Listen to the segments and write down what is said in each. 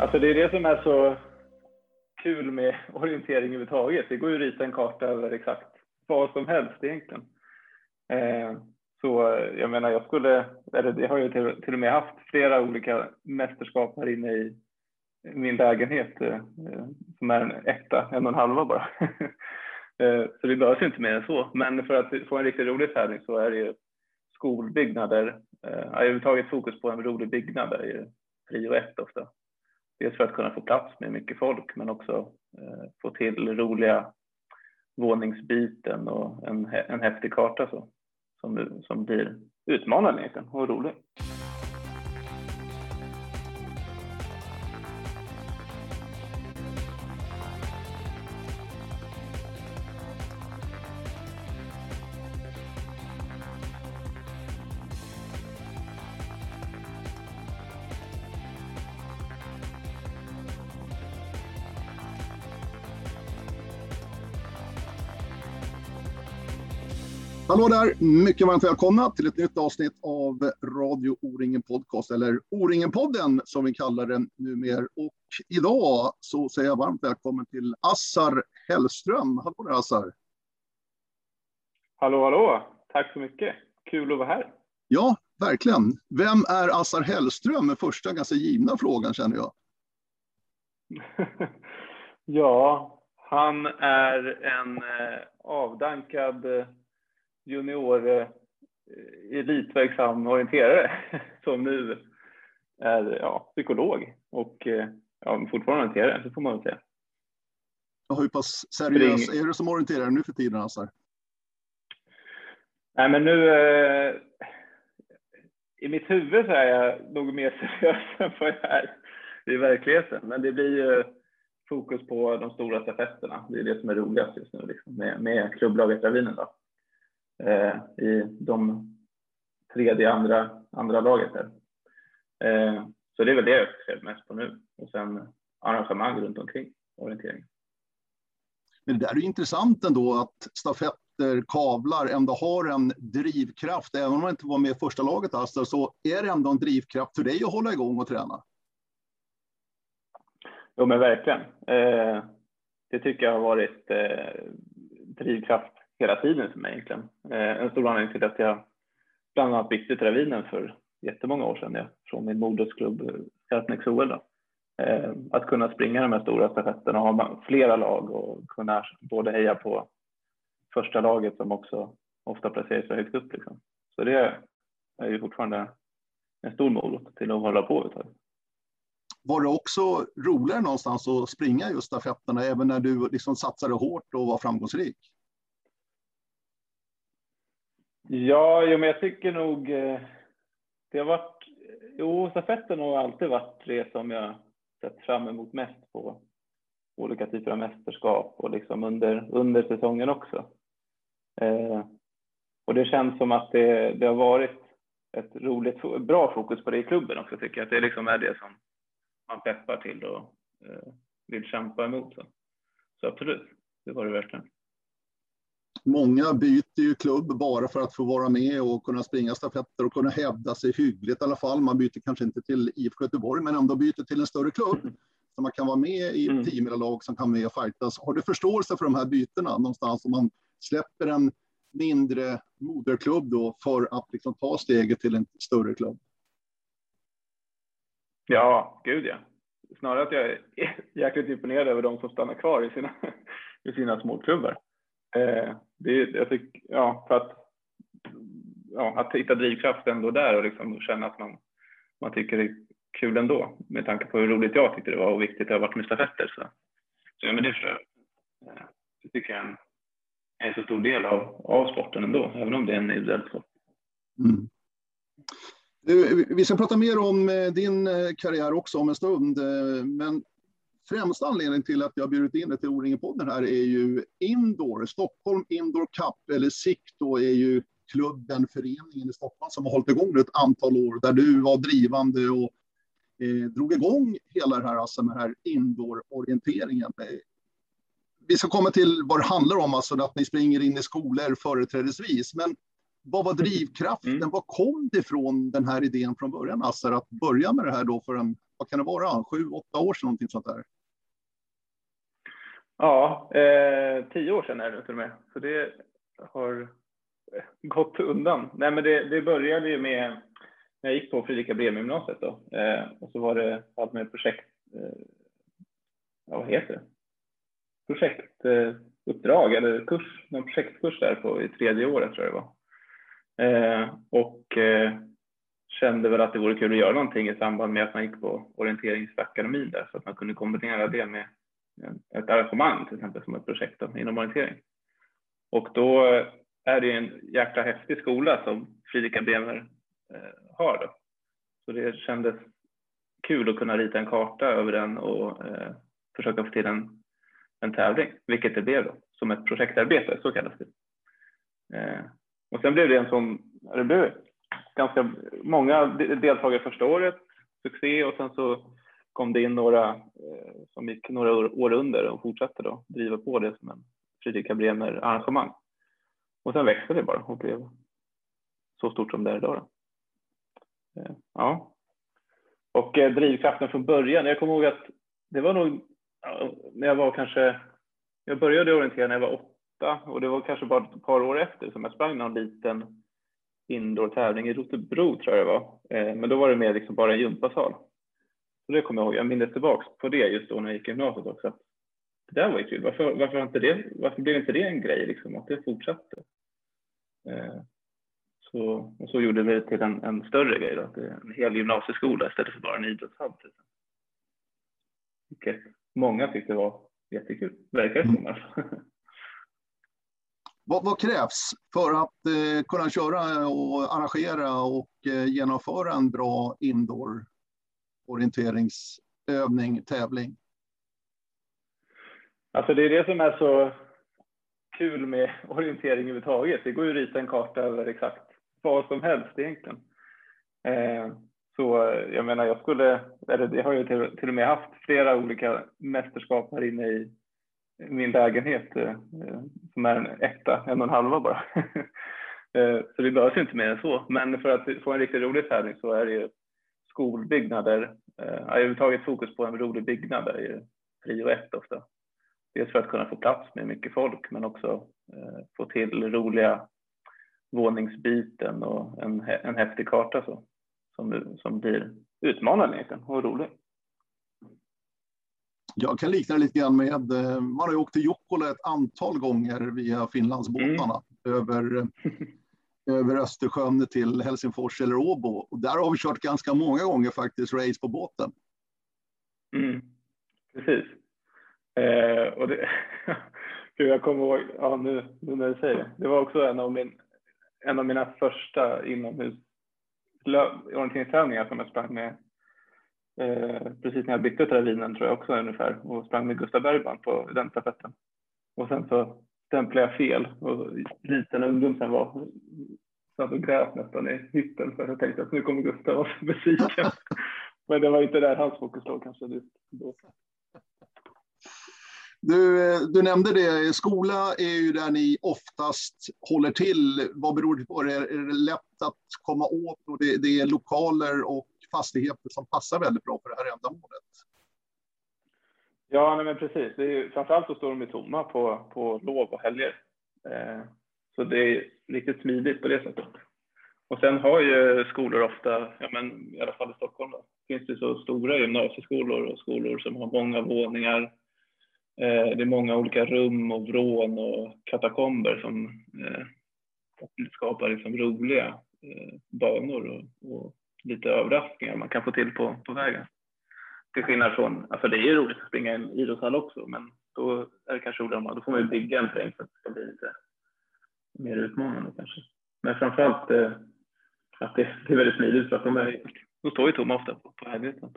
Alltså det är det som är så kul med orientering överhuvudtaget. Det går ju att rita en karta över exakt vad som helst egentligen. Eh, så jag menar, jag skulle, eller jag har ju till, till och med haft flera olika mästerskap här inne i min lägenhet eh, som är en etta, en och en halva bara. eh, så det behövs inte mer än så. Men för att få en riktigt rolig tävling så är det ju skolbyggnader. Eh, överhuvudtaget fokus på en rolig byggnad är ju prio ett ofta. Dels för att kunna få plats med mycket folk men också eh, få till roliga våningsbyten och en, en häftig karta så, som, som blir utmanande egentligen och rolig. Hallå där! Mycket varmt välkomna till ett nytt avsnitt av Radio O-ringen Podcast, eller O-ringen-podden som vi kallar den numera. Och idag så säger jag varmt välkommen till Assar Hellström. Hallå där Assar! Hallå, hallå! Tack så mycket! Kul att vara här. Ja, verkligen. Vem är Assar Hellström? Är första ganska givna frågan känner jag. ja, han är en eh, avdankad junior eh, elitverksam orienterare som nu är ja, psykolog och eh, ja, fortfarande orienterare, så får man väl säga. Hur pass seriös är du som orienterare nu för tiden, Assar? Nej, men nu eh, i mitt huvud så är jag nog mer seriös än vad jag är i verkligheten. Men det blir ju fokus på de stora stafetterna. Det är det som är roligast just nu liksom, med, med klubblaget Ravinen. Då eh, i de tredje andra, andra laget där. Eh, så det är väl det jag ser mest på nu och sen arrangemang runt omkring orienteringen. Men det där är intressant ändå att stafetter, kavlar ändå har en drivkraft. Även om man inte var med i första laget Asta, så är det ändå en drivkraft för dig att hålla igång och träna. Jo men verkligen. Eh, det tycker jag har varit eh, drivkraft hela tiden för mig egentligen. Eh, en stor anledning till att jag bland annat bytte till Ravinen för jättemånga år sedan, ja, från min modersklubb eh, Skarpnäcks OL. Eh, att kunna springa de här stora stafetterna och ha flera lag och kunna både heja på första laget som också ofta placerar sig högt upp. Liksom. Så det är ju fortfarande en stor morot till att hålla på ett Var det också roligare någonstans att springa just stafetterna även när du liksom satsade hårt och var framgångsrik? Ja, jo, men jag tycker nog eh, det har varit, jo, stafetten har alltid varit det som jag sett fram emot mest på olika typer av mästerskap och liksom under, under säsongen också. Eh, och det känns som att det, det har varit ett roligt, bra fokus på det i klubben också tycker jag. Att det liksom är det som man peppar till och eh, vill kämpa emot. Så. så absolut, det var det verkligen. Många byter ju klubb bara för att få vara med och kunna springa stafetter och kunna hävda sig hyggligt i alla fall. Man byter kanske inte till IFK Göteborg, men ändå byter till en större klubb. Så man kan vara med i ett team eller lag som kan med och fightas. Har du förståelse för de här bytena någonstans om man släpper en mindre moderklubb då för att liksom ta steget till en större klubb? Ja, gud ja. Snarare att jag är jäkligt imponerad över de som stannar kvar i sina, i sina småklubbar. Eh, det, jag tycker, ja, för att, ja, att hitta drivkraft ändå där och liksom känna att man, man tycker det är kul ändå med tanke på hur roligt jag tyckte det var och viktigt det har varit med stafetter. Så, så ja, men det, för, eh, det tycker jag är en, en så stor del av, av sporten ändå, även om det är en individuell sport. Mm. Vi ska prata mer om eh, din eh, karriär också om en stund, men främsta anledningen till att jag bjudit in dig till O-ringen-podden här är ju Indoor. Stockholm Indoor Cup, eller SIK då, är ju klubben, föreningen i Stockholm som har hållit igång ett antal år, där du var drivande och eh, drog igång hela det här, alltså med här indoor-orienteringen. Vi ska komma till vad det handlar om, alltså att ni springer in i skolor företrädesvis. Men vad var drivkraften? Mm. Var kom det ifrån den här idén från början, Assar, att börja med det här då för en vad kan det vara, sju, åtta år sedan någonting sånt där? Ja, eh, tio år sedan är det till och med. Så det har eh, gått undan. Nej, men det, det började ju med när jag gick på Fredrika Bremer-gymnasiet då. Eh, och så var det allt med projekt, eh, ja, vad heter det? Projektuppdrag eller kurs, någon projektkurs där på i tredje året tror jag det var. Eh, och eh, kände väl att det vore kul att göra någonting i samband med att man gick på orienteringsakademin där så att man kunde kombinera det med ett arrangemang till exempel som ett projekt inom orientering. Och då eh, är det en jäkla häftig skola som Fridrika Bremer eh, har. Då. Så det kändes kul att kunna rita en karta över den och eh, försöka få till en, en tävling, vilket det blev då, som ett projektarbete, så kallas det. Eh, och sen blev det en sån, det blev ganska många deltagare första året, succé och sen så kom det in några eh, som gick några år, under och fortsatte då driva på det som en Fredrika Bremer arrangemang. Och sen växte det bara och blev så stort som det är idag. Då. Eh, ja. Och eh, drivkraften från början, jag kommer ihåg att det var nog när jag var kanske, jag började orientera när jag var åtta och det var kanske bara ett par år efter som jag sprang någon liten indoor-tävling i Rotebro tror jag det var. Men då var det mer liksom bara en gympasal. Så det kommer jag ihåg, jag minns tillbaks på det just då när jag gick i gymnasiet också. Det där var ju kul, varför, varför, inte det, varför blev inte det en grej liksom, att det fortsatte? Eh, så, och så gjorde vi det till en, en större grej, då, en hel gymnasieskola istället för bara en idrottshall. Vilket många tyckte var jättekul, verkar det som. Mm. Vad, vad, krävs för att eh, kunna köra och arrangera och eh, genomföra en bra indoor orienteringsövning, tävling? Alltså det är det som är så kul med orientering överhuvudtaget. Det går ju att rita en karta över exakt vad som helst egentligen. Eh, så jag menar, jag skulle, eller jag har ju till, till och med haft flera olika mästerskap här inne i min lägenhet eh, som är en etta, en och en halva bara. eh, så det behövs inte mer än så. Men för att få en riktigt rolig tävling så är det ju skolbyggnader. Eh, jag har överhuvudtaget fokus på en rolig byggnad, är ju prio ett ofta. Dels för att kunna få plats med mycket folk men också eh, få till roliga våningsbyten och en, en häftig karta så, som, som blir utmanande egentligen och rolig. Jag kan likna det lite grann med, eh, man har ju åkt till Jokkola ett antal gånger via Finlandsbåtarna mm. över, över Östersjön till Helsingfors eller Åbo. Och där har vi kört ganska många gånger faktiskt race på båten. Mm. Precis. Eh, och det, Gud, jag kommer ihåg, ja, nu, nu när du säger det, det var också en av min en av mina första inomhus orienteringstävlingar som jag sprang med eh, precis när jag bytte till Ravinen tror jag också ungefär och sprang med Gustav Bergman på den stafetten. Och sen så stämplade jag fel och liten ungdom sen var satt och grät nästan i hytten för jag tänkte att nu kommer Gustav vara besviken. Men det var inte där hans fokus låg kanske. Då. Du, eh, du nämnde det, skola är ju där ni oftast håller till. Vad beror det på? Är det lätt att komma åt och det, det är lokaler och fastigheter som passar väldigt bra för det här ändamålet? Ja, nej, men precis. Det är, framförallt så står de tomma på, på lov och helger. Eh, så det är riktigt smidigt på det sättet. Och sen har ju skolor ofta, ja men i alla fall i Stockholm, då, finns det så stora gymnasieskolor och skolor som har många våningar Eh, det är många olika rum och vrån och katakomber som eh, skapar liksom roliga eh, banor och, och, lite överraskningar man kan få till på, på vägen. Till skillnad från, alltså det är ju roligt att springa i en idrottshall också, men då är det kanske roligare, då får man ju bygga en terräng för att det ska bli lite mer utmanande kanske. Men framförallt eh, att det, är väldigt smidigt för att de, är, de står ju tomma ofta på, på helgerna.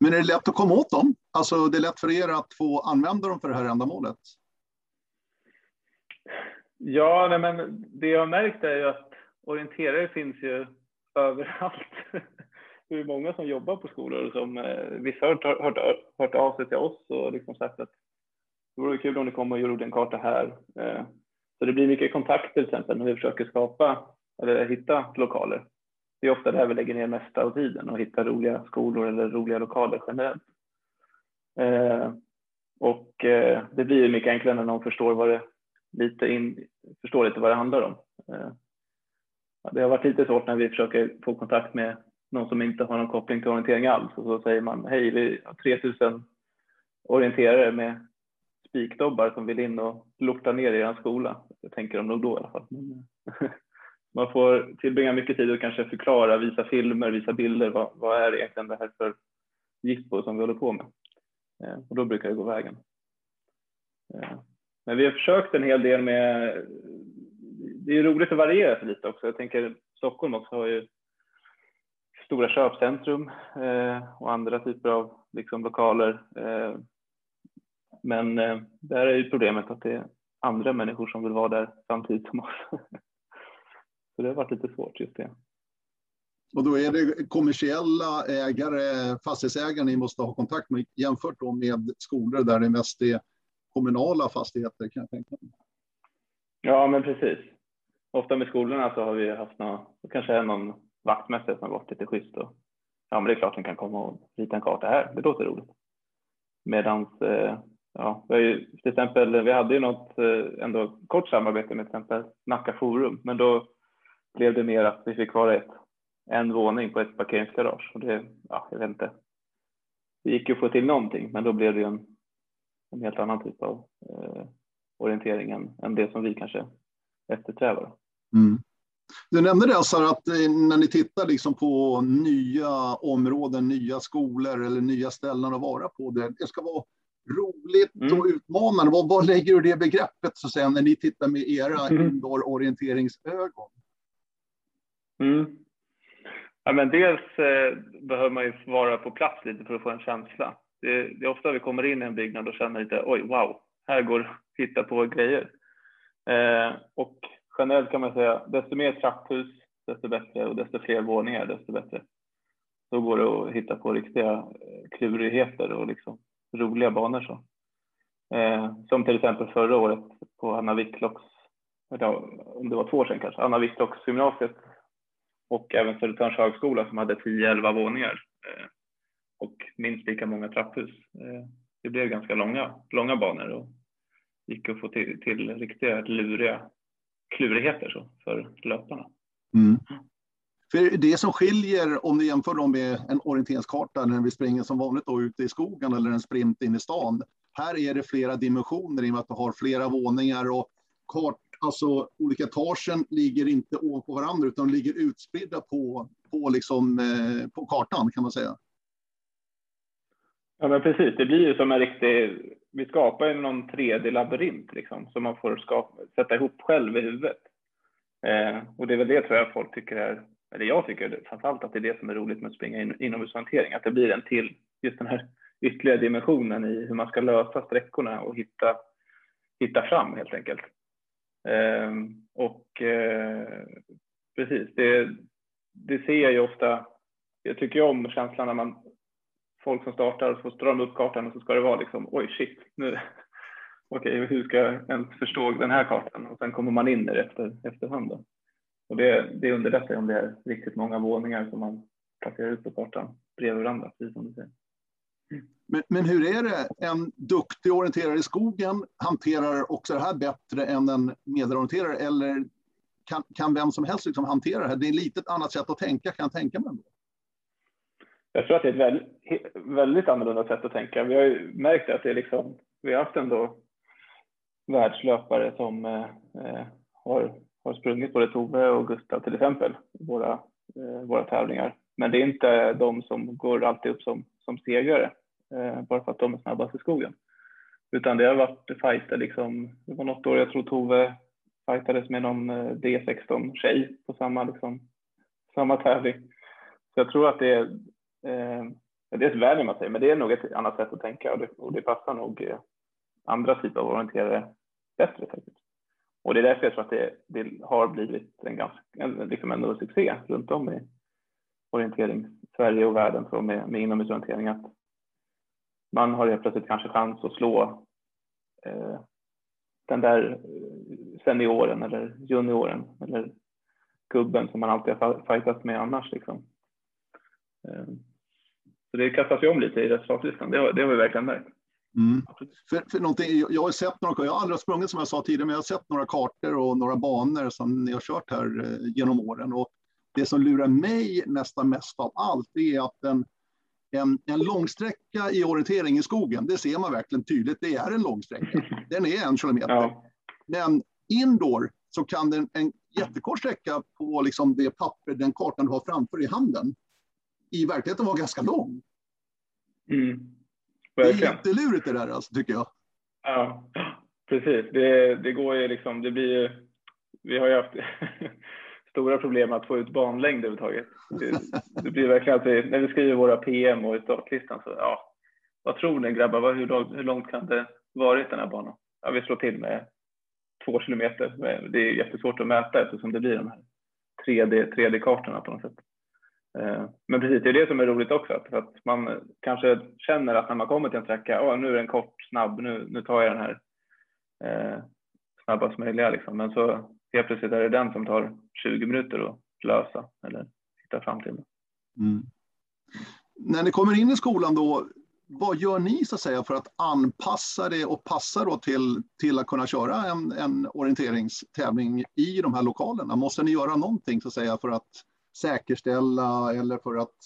Men är det lätt att komma åt dem? Alltså det är lätt för er att få använda dem för det här ändamålet? Ja, nej, men det jag har märkt är ju att orienterare finns ju överallt hur många som jobbar på skolor som eh, vissa har hört, hört, hört av sig till oss och liksom sagt att det vore kul om ni kom och gjorde en karta här. Eh, så det blir mycket kontakter till exempel när vi försöker skapa eller hitta lokaler. det är ofta där vi lägger ner mesta av tiden och hittar roliga skolor eller roliga lokaler generellt. Eh, och eh, det blir mycket enklare när någon förstår vad det lite in, förstår lite vad det handlar om. Eh, det har varit lite svårt när vi försöker få kontakt med någon som inte har någon koppling till orientering alls och så säger man hej, vi har 3000 orienterare med spikdobbar som vill in och lorta ner i er skola. Det tänker de nog då i alla fall. Men, eh, man får tillbringa mycket tid och kanske förklara, visa filmer, visa bilder. Vad, vad är egentligen det här för jippo som vi håller på med? Eh, och då brukar det gå vägen. Eh, men vi har försökt en hel del med, det är roligt att variera sig lite också. Jag tänker Stockholm också har ju stora köpcentrum eh, och andra typer av liksom, lokaler. Men där är ju problemet att det är andra människor som vill vara där samtidigt som oss. Så det har varit lite svårt just det. Och då är det kommersiella ägare, fastighetsägare ni måste ha kontakt med jämfört då med skolor där det mest är kommunala fastigheter kan jag tänka mig. Ja, men precis. Ofta med skolorna så har vi haft någon, kanske någon vaktmästare som har varit lite schysst och ja, men det är klart den kan komma och rita en karta här. Det låter roligt. Medans, eh, ja, vi, ju, till exempel, vi hade ju något eh, ändå kort samarbete med till exempel Nacka Forum, men då blev det mer att vi fick vara ett, en våning på ett parkeringsgarage. Och det, ja, jag vet inte. Det gick ju att få till någonting, men då blev det ju en, en helt annan typ av eh, orientering än, än, det som vi kanske eftersträvar. Mm. Du nämnde det Assar, att när ni tittar liksom på nya områden, nya skolor eller nya ställen att vara på, det, ska vara roligt mm. och utmanande. Vad, vad lägger du det begreppet så säga, när ni tittar med era mm. indoor-orienteringsögon? Mm. Ja, men dels eh, behöver man ju vara på plats lite för att få en känsla. Det, det är ofta vi kommer in i en byggnad och känner lite oj, wow, här går att hitta på grejer. Eh, och generellt kan man säga, desto mer trapphus, desto bättre och desto fler våningar, desto bättre. Då går det att hitta på riktiga eh, klurigheter och liksom roliga banor. Så. Eh, som till exempel förra året på Anna Wicklocks, om det var två år sedan kanske, Anna Wicklocks gymnasiet och även Södertörns högskola som hade 10-11 våningar eh, och minst lika många trapphus. Eh, det blev ganska långa, långa banor och gick att få till, till riktiga luriga klurigheter så, för löparna. Mm. För det som skiljer om ni jämför dem med en orienteringskarta när vi springer som vanligt då ute i skogen eller en sprint in i stan. Här är det flera dimensioner i och med att du har flera våningar och kart, alltså olika etagen ligger inte ovanpå varandra utan ligger utspridda på, på, liksom, eh, på kartan kan man säga. Ja, men precis. Det blir ju som en riktig... Vi skapar ju någon 3D-labyrint liksom, som man får skapa, sätta ihop själv i huvudet. Eh, och det är väl det tror jag folk tycker är, eller jag tycker framförallt att det är det som är roligt med att springa in, inomhushantering, att det blir en till, just den här ytterligare dimensionen i hur man ska lösa sträckorna och hitta, hitta fram helt enkelt. Eh, och eh, precis, det, det ser jag ju ofta. Jag tycker ju om känslan när man folk som startar och så drar de upp kartan och så ska det vara liksom oj shit nu okej hur ska jag ens förstå den här kartan och sen kommer man in i efter efterhand. då. Och det, det underlättar om det är riktigt många våningar som man placerar ut på kartan bredvid varandra, precis som du säger. Men, men, hur är det? En duktig orienterare i skogen hanterar också det här bättre än en medelorienterare eller kan, kan vem som helst liksom hantera det här? Det är lite ett annat sätt att tänka kan jag tänka mig. Ändå. Jag tror att det är ett väldigt, väldigt annorlunda sätt att tänka. Vi har ju märkt att det är liksom, vi har haft ändå världslöpare som eh, eh, har, har sprungit både Tove och Gustav till exempel, våra, eh, våra tävlingar. Men det är inte de som går alltid upp som, som segrare. Eh, bara för att de är snabbast i skogen. Utan det har varit fighter liksom. Det var något år jag tror Tove fightades med någon eh, D16-tjej på samma, liksom, samma tävling. Så jag tror att det är, eh, dels världen man sig, men det är nog ett annat sätt att tänka och det, och det passar nog eh, andra typer av orienterare bättre. säkert. Och det är därför jag tror att det, det har blivit en ganska, en, liksom en succé runt om i orientering Sverige och världen så med, med inomhusorientering att man har helt plötsligt kanske chans att slå eh, den där eh, senioren eller junioren eller gubben som man alltid har fightat med annars. Liksom. Eh, så det kastas ju om lite i resultatlistan, det, har, det har vi verkligen märkt. Mm. För, för jag har sett några, jag har aldrig sprungit som jag sa tidigare, men jag har sett några kartor och några banor som ni har kört här eh, genom åren. Och det som lurar mig nästan mest av allt är att en, en, en långsträcka i orientering i skogen, det ser man verkligen tydligt, det är en långsträcka. Den är en kilometer. Ja. Men indoor så kan den en jättekort sträcka på liksom det papper, den kartan du har framför i handen, i verkligheten vara ganska lång. Mm. Det är jättelurigt det där alltså, tycker jag. Ja, precis. Det, det går ju liksom, det blir ju, vi har ju haft stora problem att få ut banlängd överhuvudtaget. Det, det blir verkligen att vi, när vi skriver våra PM och startlistan så, ja, vad tror ni grabbar, hur långt, hur långt kan det varit den här banan? Ja, vi slår till med två kilometer. Det är jättesvårt att mäta eftersom det blir de här 3D, 3D-kartorna på något sätt. Eh, men precis, det är det som är roligt också, att man kanske känner att när man kommer till en sträcka, oh, nu är den kort, snabb, nu, nu tar jag den här eh, snabbast möjliga. Liksom. Men så helt plötsligt är det den som tar 20 minuter att lösa eller hitta fram till. Mm. När ni kommer in i skolan då, vad gör ni så att säga för att anpassa det och passa då till, till att kunna köra en, en orienteringstävling i de här lokalerna? Måste ni göra någonting så att säga för att säkerställa eller för att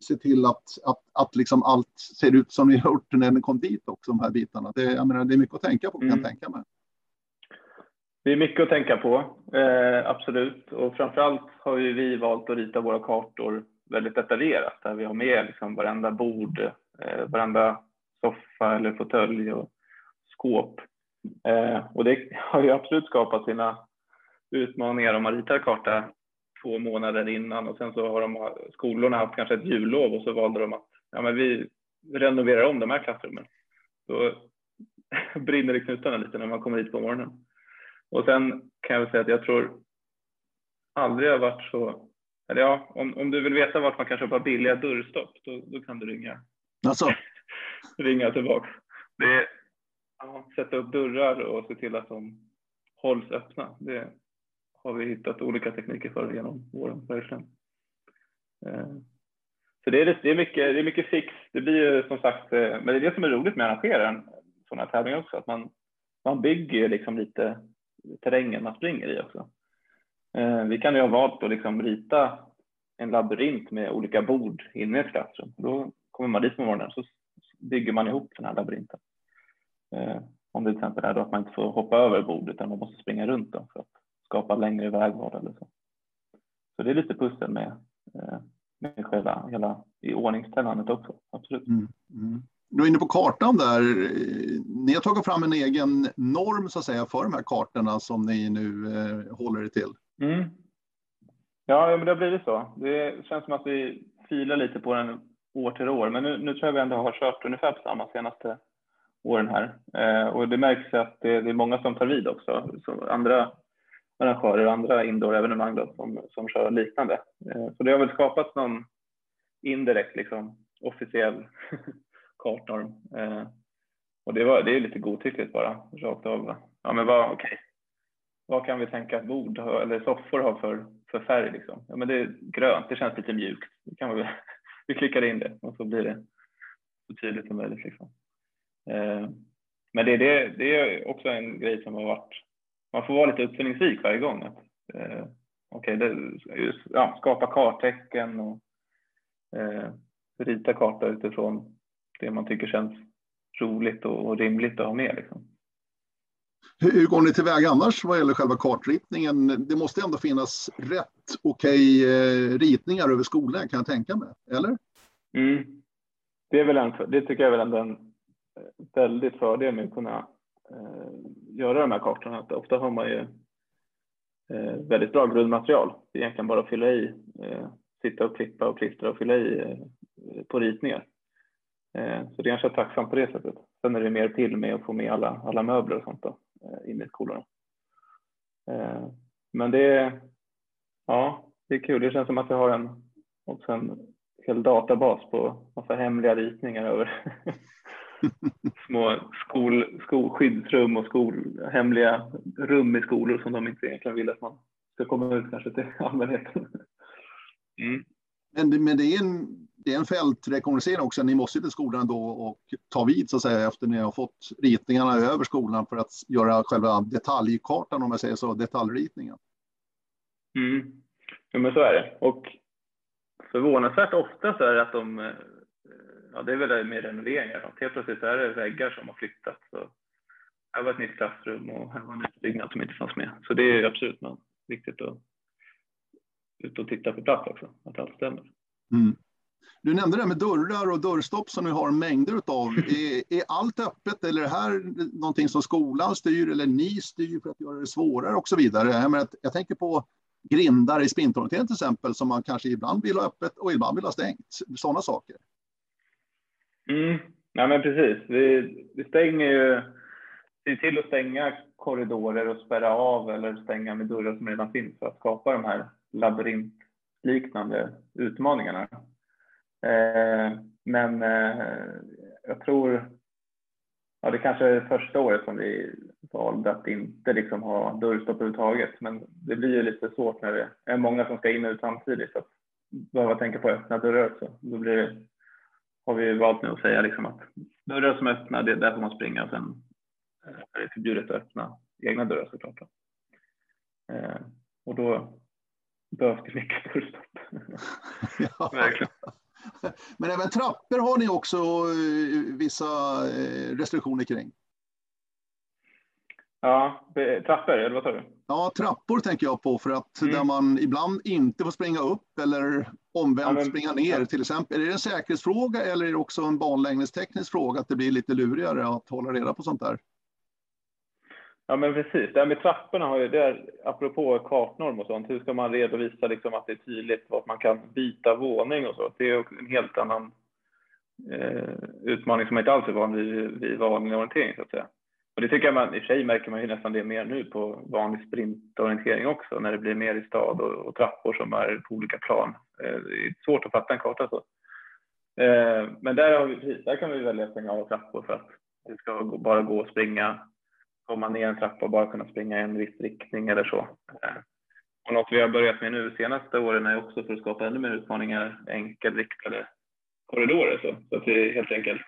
se till att, att, att liksom allt ser ut som ni har gjort när ni kom dit också, de här bitarna. Det, jag menar, det är mycket att tänka på, kan mm. tänka mig. Det är mycket att tänka på, eh, absolut. Och framförallt har ju vi valt att rita våra kartor väldigt detaljerat, där vi har med liksom varenda bord, eh, varenda soffa eller fåtölj och skåp. Eh, och det har ju absolut skapat sina utmaningar om man ritar karta två månader innan och sen så har de, skolorna haft kanske ett jullov och så valde de att ja, men vi renoverar om de här klassrummen. Då brinner det knutarna lite när man kommer hit på morgonen. Och sen kan jag väl säga att jag tror aldrig har varit så, eller ja, om, om du vill veta vart man kan köpa billiga dörrstopp, då, då kan du ringa. Alltså. ringa tillbaka. Det ja, sätta upp dörrar och se till att de hålls öppna. Det, har vi hittat olika tekniker för genom åren, verkligen. Eh, så det är, det är, mycket, det är mycket fix. Det blir ju som sagt, eh, men det är det som är roligt med att arrangera en sån här tävling också, att man, man bygger liksom lite terrängen man springer i också. Eh, vi kan ju ha valt att liksom rita en labyrint med olika bord inne i ett klassrum. Då kommer man dit på morgonen så bygger man ihop den här labyrinten. Om det till exempel är då att man inte får hoppa över bordet utan man måste springa runt dem för att skapa längre vägval eller så. Så det är lite pussel med, eh, med själva hela i ordningställandet också, absolut. Mm, mm. Du är inne på kartan där. Ni har tagit fram en egen norm så att säga för de här kartorna som ni nu eh, håller er till. Mm. Ja, men det har blivit så. Det känns som att vi filar lite på den år till år, men nu, nu tror jag vi ändå har kört ungefär på samma senaste åren här. Eh, och det märks att det, det, är många som tar vid också. Så andra arrangörer och andra indoor-evenemang då, som, som kör liknande. Eh, så det har väl skapats någon indirekt liksom, officiell kartnorm. Eh, och det, var, det är lite godtyckligt bara, rakt av. Ja, men vad, okay. vad kan vi tänka att bord eller soffor har för, för färg? Liksom? Ja, men det är grönt, det känns lite mjukt. Det kan vi, vi klickar in det och så blir det så tydligt som möjligt. Liksom. Eh, men det, det, det är också en grej som har varit man får vara lite uppfinningsrik varje gång. eh, okay, ja, skapa karttecken och eh, rita karta utifrån det man tycker känns roligt och, och rimligt att ha med. Liksom. Hur, hur går ni tillväga annars vad gäller själva kartritningen? Det måste ändå finnas rätt okej okay, eh, ritningar över skolan kan jag tänka mig, eller? Mm. Det, är väl en, det tycker jag är väl ändå en eh, väldigt fördel med att kunna Eh, göra de här kartorna. Att ofta har man ju eh, väldigt bra grundmaterial. Det är egentligen bara att fylla i, eh, sitta och klippa och klistra och fylla i eh, på ritningar. Eh, så det är ganska tacksamt på det sättet. Sen är det mer till med att få med alla, alla möbler och sånt då, eh, in i skolorna. Eh, men det är, ja, det är kul. Det känns som att jag har en, också en hel databas på massa hemliga ritningar över små skol, skol, skyddsrum och skol, hemliga rum i skolor som de inte egentligen vill att man ska komma ut kanske till allmänheten. Mm. Men, men det är en det är en fältrekognosering också. Ni måste till skolan då och ta vid så att säga efter ni har fått ritningarna över skolan för att göra själva detaljkartan om jag säger så, detaljritningen. Mm. Ja, men så är det. Och förvånansvärt ofta så är det att de, ja det är väl med renoveringar, helt plötsligt är det väggar som har flyttats. Så här var ett nytt klassrum och här var en utbyggnad som inte fanns med. Så det är absolut viktigt att ut och titta på plats också, att allt stämmer. Mm. Du nämnde det här med dörrar och dörrstopp som ni har mängder av. Är, är allt öppet eller är det här någonting som skolan styr eller ni styr för att göra det svårare och så vidare? Jag, menar, jag tänker på grindar i sprintorientering till exempel som man kanske ibland vill ha öppet och ibland vill ha stängt. Sådana saker. Mm. Ja, men precis. Vi, vi stänger ju, ser till att stänga korridorer och spärra av eller stänga med dörrar som redan finns för att skapa de här labyrintliknande utmaningarna. Eh, men eh, jag tror, ja det kanske är första året som vi valde att inte liksom ha dörrstopp överhuvudtaget. Men det blir ju lite svårt när det är många som ska in och ut samtidigt. Att behöva tänka på att öppna dörrar också. Då blir det, har vi valt nu att säga liksom att dörrar som är öppna, det, där får man springa. Sen är det förbjudet att öppna egna dörrar såklart. Eh, och då behövs det mycket dörrstopp. Ja. Verkligen. Men även trappor har ni också eh, vissa eh, restriktioner kring. Ja, trappor, eller vad sa du? Ja, trappor tänker jag på för att mm. där man ibland inte får springa upp eller omvänt ja, men, springa ner till exempel. Är det en säkerhetsfråga eller är det också en banläggningsteknisk fråga att det blir lite lurigare att hålla reda på sånt där? Ja, men precis. Det här med trapporna har ju, det är, apropå kartnorm och sånt, hur ska man redovisa liksom att det är tydligt vart man kan byta våning och så? Det är en helt annan eh, utmaning som man inte alls är van vid vid vanlig orientering så att säga. Och det tycker jag man, i och för sig märker man ju nästan det mer nu på vanlig sprintorientering också, när det blir mer i stad och, och trappor som är på olika plan. Eh, det är svårt att fatta en karta så. Eh, men där, har vi, precis, där kan vi välja att stänga av trappor för att det ska bara gå att springa komma ner en trappa och bara kunna springa i en viss riktning eller så. Eh, och något vi har börjat med nu de senaste åren är också för att skapa ännu mer utmaningar enkelriktade korridorer så, så att vi helt enkelt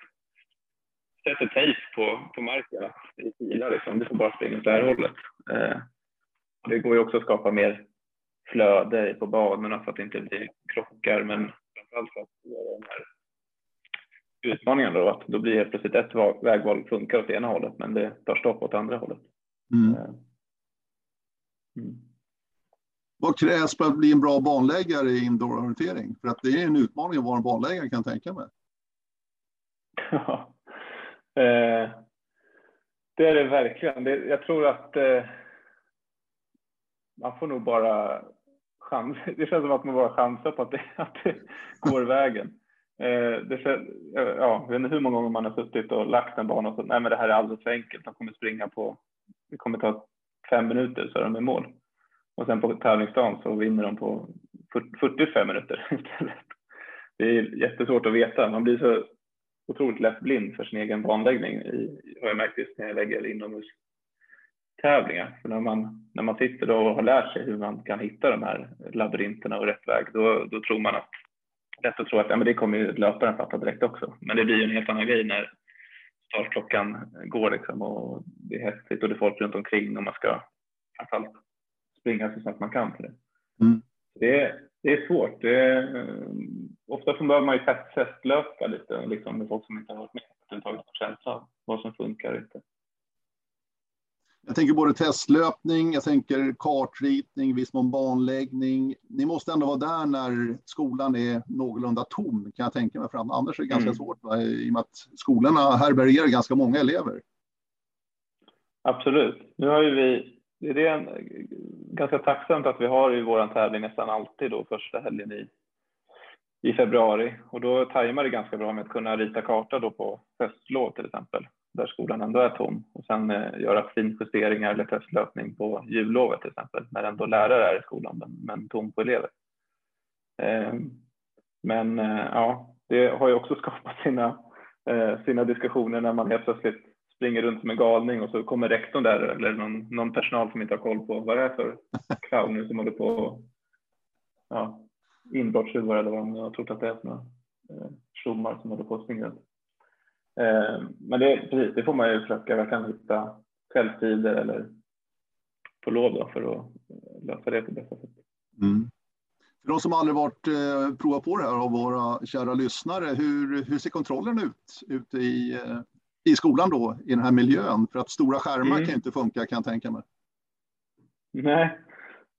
sätter tejp på, på marken i filer liksom. Du får bara springa åt det här hållet. Eh, det går ju också att skapa mer flöde på banorna för att det inte blir krockar men framförallt för att göra de här utmaningen då, att då blir helt plötsligt ett vägval funkar åt ena hållet men det tar stopp åt andra hållet. Mm. Eh, mm. Vad krävs för att bli en bra banläggare i indoororientering? För att det är en utmaning att vara en banläggare kan jag tänka mig. Eh, det är det verkligen. Det, jag tror att eh, man får nog bara chans. Det känns som att man bara chansar på att det, att det går vägen. Eh, det, eh, ja, jag vet inte hur många gånger man har suttit och lagt en bana och sagt nej men det här är alldeles för enkelt, de kommer springa på, det kommer ta fem minuter så är de i mål. Och sen på tävlingsdagen så vinner de på 45 minuter istället. Det är jättesvårt att veta, man blir så otroligt lätt blind för sin egen banläggning, i, har jag märkt just när jag lägger inomhus tävlingar. För när man, när man sitter då och har lärt sig hur man kan hitta de här labyrinterna och rätt väg, då, då tror man att lätt att tro att ja, men det kommer ju löparen fatta direkt också. Men det blir ju en helt annan grej när startklockan går liksom och det är häftigt och det är folk runt omkring och man ska framförallt springa så snabbt man kan till det. Mm. Det, det är svårt. Det är, ofta så behöver man ju testlöpa lite liksom, med folk som inte har varit med och tagit känsla av vad som funkar och inte. Jag tänker både testlöpning, jag tänker kartritning, viss mån banläggning. Ni måste ändå vara där när skolan är någorlunda tom kan jag tänka mig. För annars är det ganska mm. svårt va? i och med att skolorna härbärgerar ganska många elever. Absolut. Nu har ju vi, det är en, ganska tacksamt att vi har i vår tävling nästan alltid då första helgen i, i februari och då tajmar det ganska bra med att kunna rita karta då på höstlov till exempel där skolan ändå är tom och sen eh, göra finjusteringar eller testlöpning på jullovet till exempel när ändå lärare är i skolan men, men tom på elever. Eh, men eh, ja, det har ju också skapat sina, eh, sina diskussioner när man helt plötsligt springer runt som en galning och så kommer rektorn där eller någon, någon personal som inte har koll på vad det är för clowner som håller på ja, inbrottstjuvar eller vad de har trott att det är för några eh, tjommar som håller på att springa runt. Eh, men det, precis, det får man ju försöka verkligen hitta kvällstider eller på lov då för att lösa det på bästa sätt. Mm. För de som aldrig varit eh, provat på det här av våra kära lyssnare, hur, hur ser kontrollen ut ute i, eh, i skolan då, i den här miljön? För att stora skärmar mm. kan inte funka kan jag tänka mig. Nej,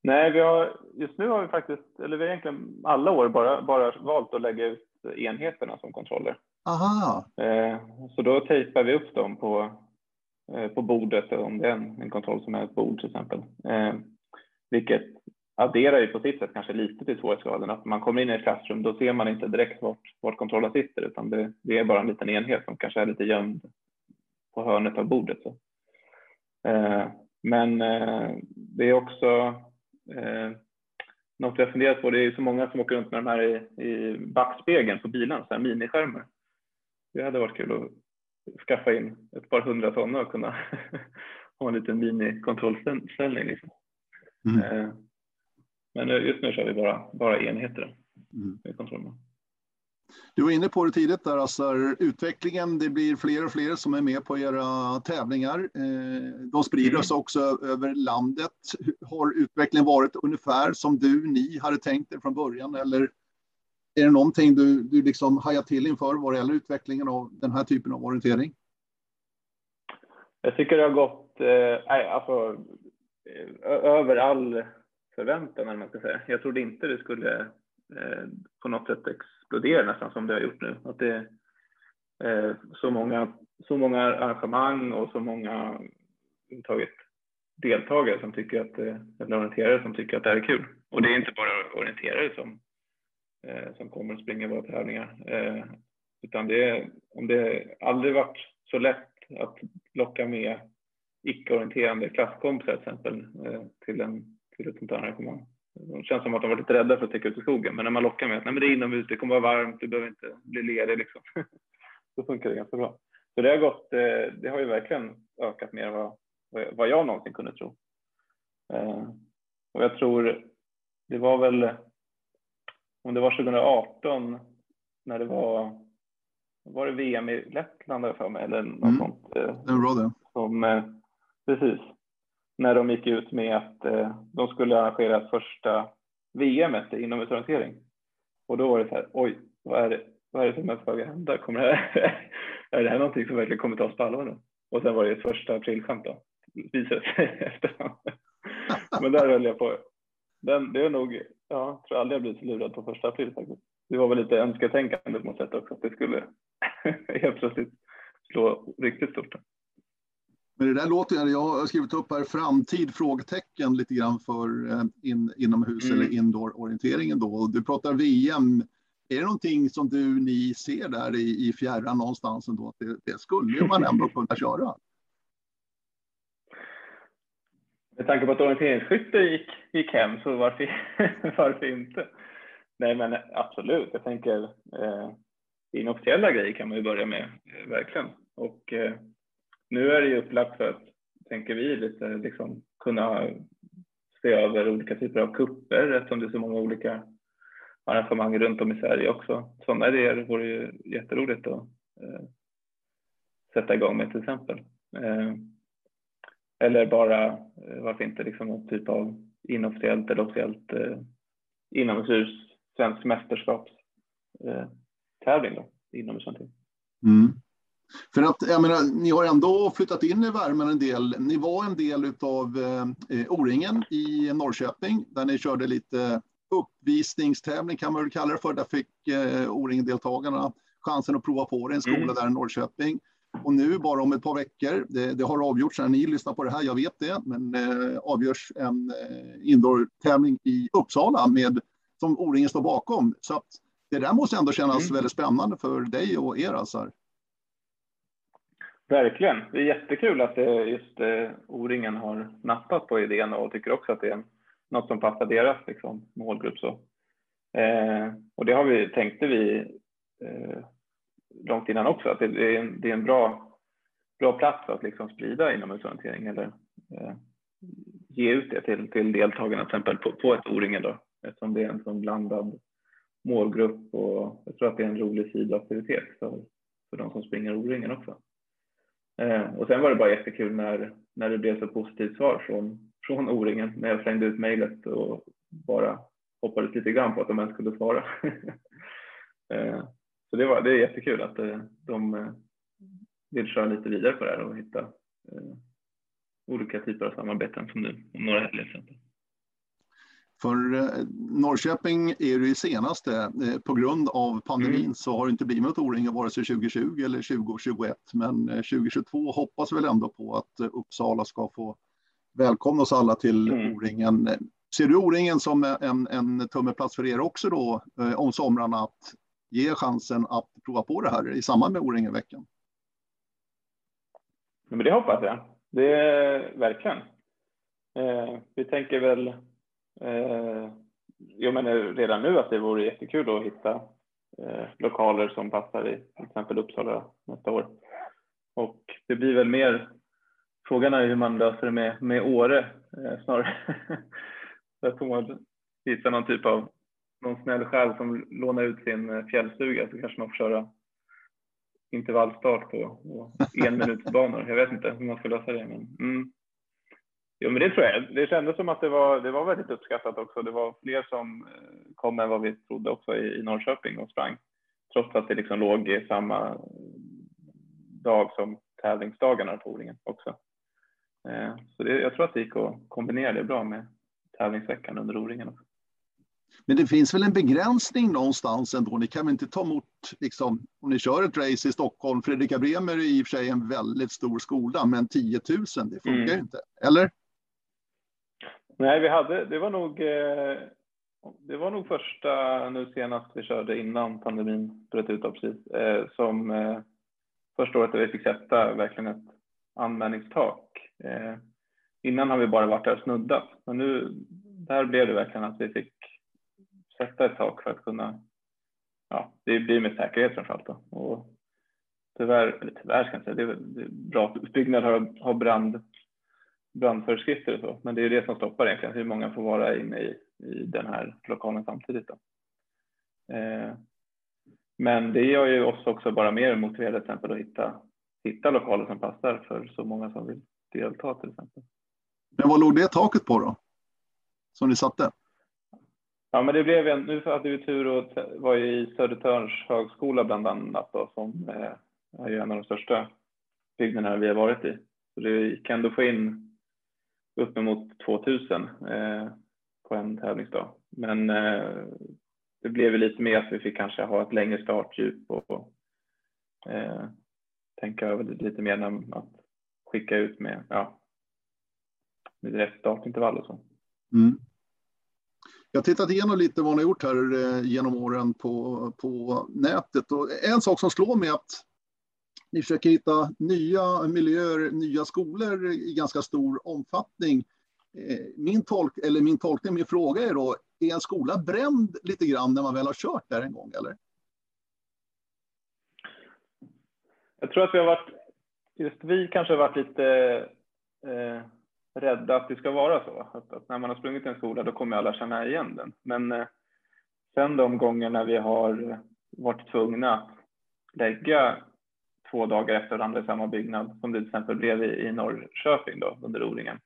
Nej vi har, just nu har vi faktiskt, eller vi har egentligen alla år bara, bara valt att lägga ut enheterna som kontroller. Aha. Eh, så då tejpar vi upp dem på, eh, på bordet om det är en, en kontroll som är ett bord till exempel. Eh, vilket adderar ju på sitt sätt kanske lite till svårighetsgraden. Att man kommer in i ett klassrum, då ser man inte direkt vart, vart kontrollen sitter, utan det, det, är bara en liten enhet som kanske är lite gömd på hörnet av bordet. Så. Eh, men eh, det är också eh, något jag funderat på. Det är så många som åker runt med de här i, i backspegeln på bilen, så här miniskärmar. Det hade varit kul att skaffa in ett par hundra sådana och kunna ha en liten minikontrollställning. Liksom. Mm. Eh, men just nu kör vi bara, bara enheter mm. i kontrollen. Du var inne på det tidigt där, alltså utvecklingen, det blir fler och fler som är med på era tävlingar. Eh, de sprider sig mm. också över landet. Har utvecklingen varit ungefär som du, ni hade tänkt er från början eller är det någonting du, du liksom hajar till inför vad det gäller utvecklingen av den här typen av orientering? Jag tycker det har gått eh, alltså, över all förväntan, eller man ska säga. Jag trodde inte det skulle eh, på något sätt explodera nästan som det har gjort nu. Att det är eh, så, många, så många arrangemang och så många taget, deltagare som tycker att, eh, eller orienterare som tycker att det här är kul. Och det är inte bara orienterare som, eh, som kommer och springer våra tävlingar. Eh, utan det är, om det aldrig varit så lätt att locka med icke-orienterande klasskompisar till exempel eh, till en till ett sånt här arrangemang. Det känns som att de var lite rädda för att sticka ut i skogen, men när man lockar med att Nej, men det är inomhus, det kommer vara varmt, du behöver inte bli ledig, liksom. så funkar det ganska bra. Så det har gått, eh, det har ju verkligen ökat mer än vad, vad jag någonsin kunde tro. Eh, och jag tror det var väl, om det var 2018 när det var, var det VM i Lettland för mig eller något mm. sånt. Eh, det var bra det. Som, precis, när de gick ut med att eh, de skulle arrangera första VM inom inomhusorientering. Och då var det så här, oj, vad är det, vad är det som är på väg att hända? Kommer det här, är det här någonting som verkligen kommer tas på allvar nu? Och sen var det ett första aprilskämt då, visade sig efterhand. Men där höll jag på. Den, det är nog, ja, jag tror aldrig jag blivit så lurad på första april faktiskt. Det var väl lite önsketänkande på något sätt också, att det skulle helt plötsligt slå riktigt stort. Men det där låter, jag har skrivit upp här framtid frågetecken lite grann för eh, in, inomhus mm. eller indoor-orienteringen då. Du pratar VM. Är det någonting som du, ni ser där i, i fjärran någonstans ändå? Att det, det skulle man ändå kunna köra? Med tanke på att orienteringsskytte gick, gick hem så varför, varför inte? Nej men absolut, jag tänker eh, inofficiella grejer kan man ju börja med, eh, verkligen. Och eh, nu är det ju upplagt för att, tänker vi, lite liksom kunna se över olika typer av kupper eftersom det är så många olika arrangemang runt om i Sverige också. Sådana idéer vore ju jätteroligt att eh, sätta igång med till exempel. Eh, eller bara, eh, varför inte, liksom någon typ av inofficiellt eller officiellt eh, inomhus svensk mästerskapstävling eh, någonting. Mm. För att jag menar, ni har ändå flyttat in i värmen en del. Ni var en del av eh, O-ringen i Norrköping där ni körde lite uppvisningstävling kan man väl kalla det för. Där fick eh, O-ringen-deltagarna chansen att prova på det i en skola mm. där i Norrköping. Och nu bara om ett par veckor, det, det, har avgjorts när ni lyssnar på det här, jag vet det, men eh, avgörs en eh, indoor-tävling i Uppsala med, som O-ringen står bakom. Så att det där måste ändå kännas mm. väldigt spännande för dig och er. Alltså. Verkligen. Det är jättekul att eh, just eh, O-ringen har nappat på idén och tycker också att det är något som passar deras liksom, målgrupp. Så. Eh, och det har vi, tänkte vi eh, långt innan också, att det, är en, det är en bra, bra plats att liksom sprida inomhusorientering eller eh, ge ut det till, till deltagarna till exempel på, på ett O-ringen då eftersom det är en sån blandad målgrupp och jag tror att det är en rolig sidoaktivitet för, för de som springer O-ringen också. Eh, och sen var det bara jättekul när, när det blev så positivt svar från, från O-ringen när jag slängde ut mejlet och bara hoppades lite grann på att de ens skulle svara. eh, så det, var, det är jättekul att eh, de eh, vill köra lite vidare på det här och hitta eh, olika typer av samarbeten som nu om några helger till exempel. För eh, Norrköping är det senaste. Eh, på grund av pandemin mm. så har det inte blivit något O-ring vare sig 2020 eller 2021. Men 2022 eh, hoppas väl ändå på att Uppsala ska få välkomna oss alla till mm. O-ringen. Ser du O-ringen som en, en tummeplats för er också då om somrarna att ge chansen att prova på det här i samband med O-ringen-veckan? Men det hoppas jag. Det är verkligen. Eh, vi tänker väl, Eh, jag menar redan nu att det vore jättekul att hitta eh, lokaler som passar i till exempel Uppsala nästa år. Och det blir väl mer, frågan är hur man löser det med, med Åre eh, snarare. Där får man hitta någon typ av, någon snäll själ som lånar ut sin eh, fjällstuga så kanske man får köra intervallstart på enminutsbanor. Jag vet inte hur man ska lösa det. Men, mm. Jo, men det tror jag. Det kändes som att det var, det var väldigt uppskattat också. Det var fler som eh, kom än vad vi trodde också i, i Norrköping och sprang. Trots att det liksom låg i samma dag som tävlingsdagarna på O-ringen också. Eh, så det, jag tror att det gick att kombinera det bra med tävlingsveckan under O-ringen också. Men det finns väl en begränsning någonstans ändå. Ni kan väl inte ta emot, liksom, om ni kör ett race i Stockholm, Fredrika Bremer är i och för sig en väldigt stor skola, men 10 000, det funkar mm. inte. Eller? Nej, vi hade, det var nog, eh, det var nog första nu senast vi körde innan pandemin bröt ut precis, eh, som eh, första året där vi fick sätta verkligen ett anmälningstak. Innan har vi bara varit där och snuddat, men nu där blev det verkligen att vi fick sätta ett tak för att kunna, ja, det blir med säkerhet framförallt då. Och tyvärr, eller tyvärr ska jag säga, det är, det är bra att byggnader har, har brand, brandföreskrifter och så, men det är det som stoppar egentligen hur många får vara inne i, i den här lokalen samtidigt. Då. Eh, men det gör ju oss också bara mer motiverade till exempel att hitta, hitta lokaler som passar för så många som vill delta till exempel. Men vad låg det taket på då? Som ni satte? Ja, men det blev en, nu hade vi tur och var i Södertörns högskola bland annat då, som eh, är en av de största byggnaderna vi har varit i. Så det kan ändå få in uppemot 2000 eh, på en tävlingsdag. Men eh, det blev lite mer att vi fick kanske ha ett längre startdjup och eh, tänka över lite mer än att skicka ut med, ja, med rätt startintervall och så. Mm. Jag har tittat igenom lite vad ni har gjort här eh, genom åren på, på nätet och en sak som slår mig är att ni försöker hitta nya miljöer, nya skolor i ganska stor omfattning. Eh, min, tolk, eller min tolkning, min fråga är då, är en skola bränd lite grann när man väl har kört där en gång eller? Jag tror att vi har varit, just vi kanske har varit lite eh rädda att det ska vara så. Att, att, när man har sprungit en skola då kommer alla känna igen den. Men eh, sen de gångerna vi har varit tvungna att lägga två dagar efter varandra i samma byggnad, som det till exempel blev i, i Norrköping då, under O-ringen,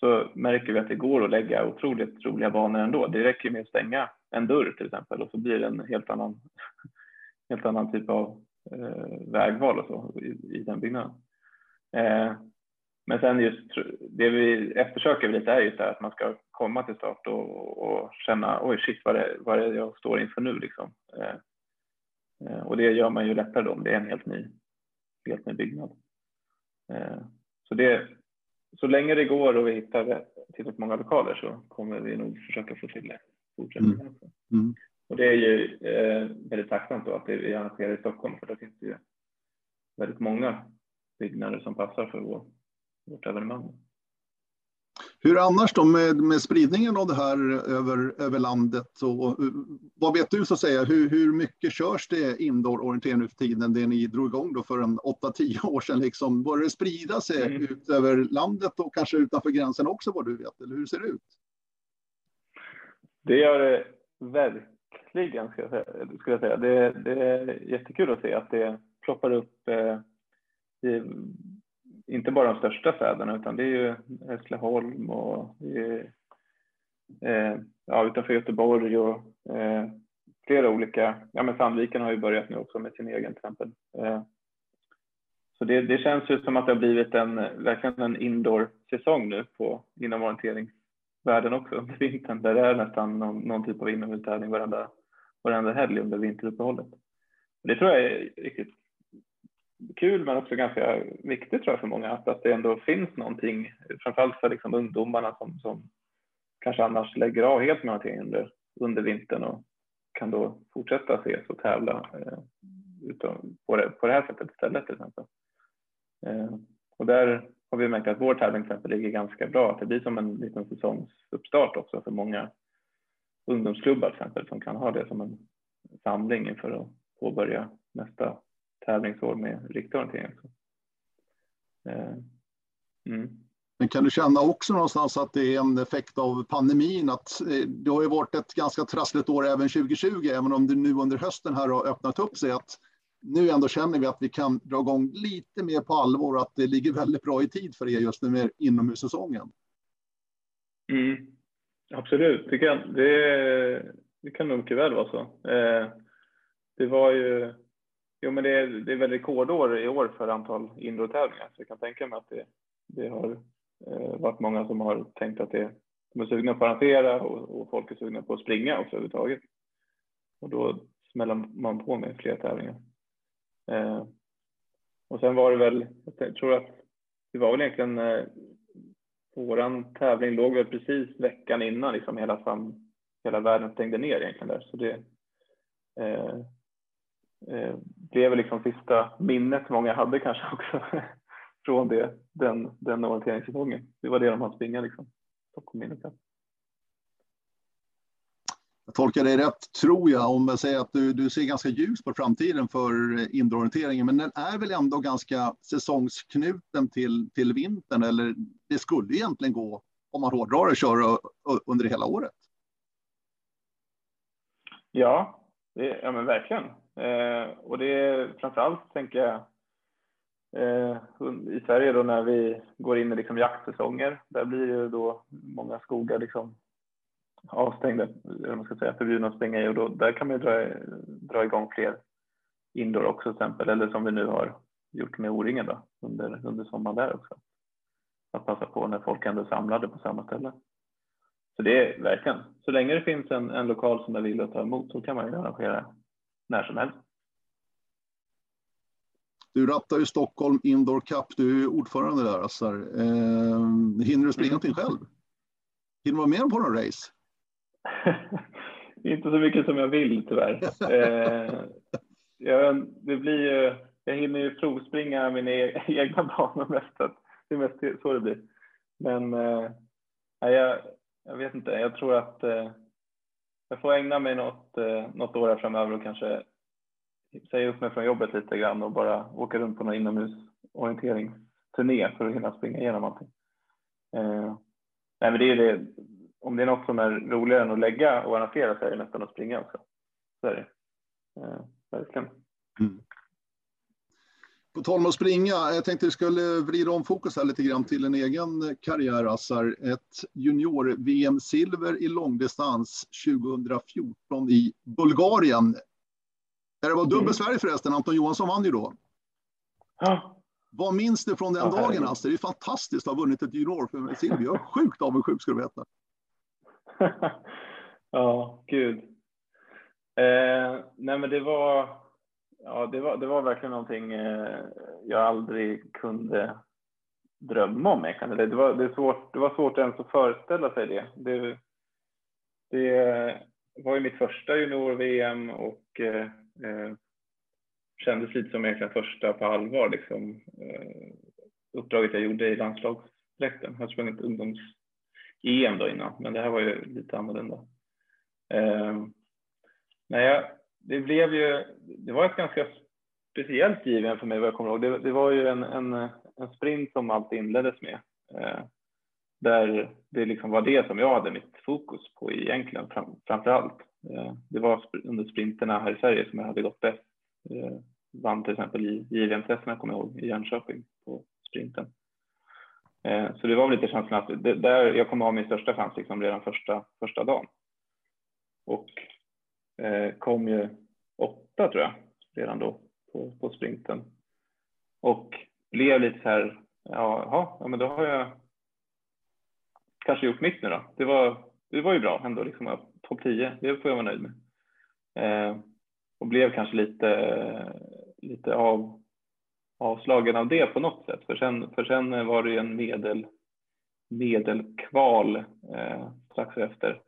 så märker vi att det går att lägga otroligt roliga banor ändå. Det räcker med att stänga en dörr till exempel och så blir det en helt annan, helt annan typ av eh, vägval och så i, i den byggnaden. Eh, men sen just det vi eftersöker lite är just det här att man ska komma till start och, och känna oj shit vad det, vad det jag står inför nu liksom. Eh, eh, och det gör man ju lättare då om det är en helt ny, helt ny byggnad. Eh, så, det, så länge det går och vi hittar tillräckligt många lokaler så kommer vi nog försöka få till det. Mm. Mm. Och det är ju eh, väldigt tacksamt då att det vi arrangerar i Stockholm för det finns det ju väldigt många byggnader som passar för vår vårt evenemang. Hur annars då med, med spridningen av det här över, över landet? Och, vad vet du så att säga? Hur, hur mycket körs det indoor-orientering nu för tiden? Det ni drog igång då för en 8-10 år sedan. Liksom. Börjar det sprida sig mm. ut över landet och kanske utanför gränsen också vad du vet? Eller hur ser det ut? Det gör det verkligen, ska jag säga. Ska jag säga. Det, det är jättekul att se att det ploppar upp eh, i inte bara de största städerna utan det är ju Hässleholm och eh, ja, utanför Göteborg och eh, flera olika, ja men Sandviken har ju börjat nu också med sin egen till exempel. Eh, så det, det, känns ju som att det har blivit en, verkligen en indoor-säsong nu på, inom orienteringsvärlden också under vintern där det är nästan någon, någon typ av inomhustävling varenda, varenda helg under vinteruppehållet. Det tror jag är riktigt kul men också ganska viktigt tror jag för många att, att det ändå finns någonting, framförallt för liksom ungdomarna som, som kanske annars lägger av helt med någonting under, under vintern och kan då fortsätta ses och tävla eh, utom, på, det, på det här sättet istället till exempel. Eh, och där har vi märkt att vår tävling till exempel ligger ganska bra, att det blir som en liten säsongsuppstart också för många ungdomsklubbar till exempel som kan ha det som en samling inför att påbörja nästa tävlingsår med riktig orientering. Eh, mm. Men kan du känna också någonstans att det är en effekt av pandemin? Att eh, det har ju varit ett ganska trassligt år även 2020, även om det nu under hösten här har öppnat upp sig. Att nu ändå känner vi att vi kan dra igång lite mer på allvar och att det ligger väldigt bra i tid för er just nu med inomhussäsongen. Mm. Absolut, det kan, det, det kan nog mycket väl vara så. Eh, det var ju Jo, men det är, det är väl rekordår i år för antal indoor-tävlingar, så jag kan tänka mig att det, det har eh, varit många som har tänkt att det, de är sugna på att arrangera och, och folk är sugna på att springa också överhuvudtaget. Och då smäller man på med fler tävlingar. Eh, och sen var det väl, jag tror att det var väl egentligen eh, våran tävling låg väl precis veckan innan liksom hela, hela världen stängde ner egentligen där. Så det, eh, eh, blev liksom sista minnet många hade kanske också från det, den, den orienteringssäsongen. Det var det de hade springa liksom. Jag tolkar dig rätt, tror jag, om jag säger att du, du ser ganska ljus på framtiden för indoororienteringen, men den är väl ändå ganska säsongsknuten till, till vintern, eller det skulle egentligen gå, om man hårdrar det, köra under hela året? Ja, det, ja men verkligen. Eh, och det är framförallt, tänker jag, eh, i Sverige då när vi går in i liksom jaktsäsonger, där blir ju då många skogar liksom avstängda, eller man ska säga, förbjudna att springa i och då, där kan man ju dra, dra igång fler indoor också till exempel, eller som vi nu har gjort med O-ringen då under, under sommaren där också. Att passa på när folk ändå är samlade på samma ställe. Så det är verkligen, så länge det finns en, en lokal som är villig att ta emot så kan man ju arrangera när som helst. Du rattar ju Stockholm Indoor Cup, du är ordförande där Assar. Eh, hinner du springa någonting själv? Hinner du vara med på några race? Inte så mycket som jag vill tyvärr. eh, jag, det blir ju, jag hinner ju provspringa mina e-, egna banor mest. Det är mest så det blir. Men eh, jag, jag vet inte, jag tror att eh, jag får ägna mig något, eh, något år här framöver och kanske säga upp mig från jobbet lite grann och bara åka runt på någon inomhusorienteringsturné för att hinna springa igenom allting. Eh, nej, men det är det, om det är något som är roligare än att lägga och arrangera så är det nästan att springa också. Så är det. Eh, verkligen. Mm. På tal om att springa, jag tänkte att vi skulle vrida om fokus här lite grann till en egen karriär, Assar. Ett junior-VM-silver i långdistans 2014 i Bulgarien. Där det var dubbel mm. Sverige förresten, Anton Johansson vann ju då. Ja. Vad minns du från den ja, dagen, Assar? Det är fantastiskt att ha vunnit ett junior-silver. Jag är sjukt avundsjuk, ska du veta. ja, gud. Eh, nej, men det var Ja, det var, det var verkligen någonting eh, jag aldrig kunde drömma om. Det, var, det, svårt, det var svårt ens att föreställa sig det. Det, det eh, var ju mitt första junior-VM och eh, eh, kändes lite som egentligen första på allvar. Liksom, eh, uppdraget jag gjorde i landslagsdräkten. Jag har sprungit ungdoms, EM då innan, men det här var ju lite annorlunda. Eh, nej, det blev ju, det var ett ganska speciellt given för mig vad jag kommer ihåg. Det, det var ju en, en, en, sprint som allt inleddes med. Eh, där det liksom var det som jag hade mitt fokus på egentligen fram, framför allt. Eh, det var under sprinterna här i Sverige som jag hade gått bäst. Eh, vann till exempel i JVM-testerna kommer jag ihåg i Jönköping på sprinten. Eh, så det var väl lite känslan att det, där jag kommer ha min största chans liksom redan första, första dagen. Och Eh, kom ju åtta tror jag redan då på, på sprinten. Och blev lite så här, jaha, ja men då har jag kanske gjort mitt nu då. Det var, det var ju bra ändå, liksom, topp 10, det får jag vara nöjd med. Eh, och blev kanske lite, lite av, avslagen av det på något sätt. För sen, för sen var det ju en medel, medelkval eh, strax efter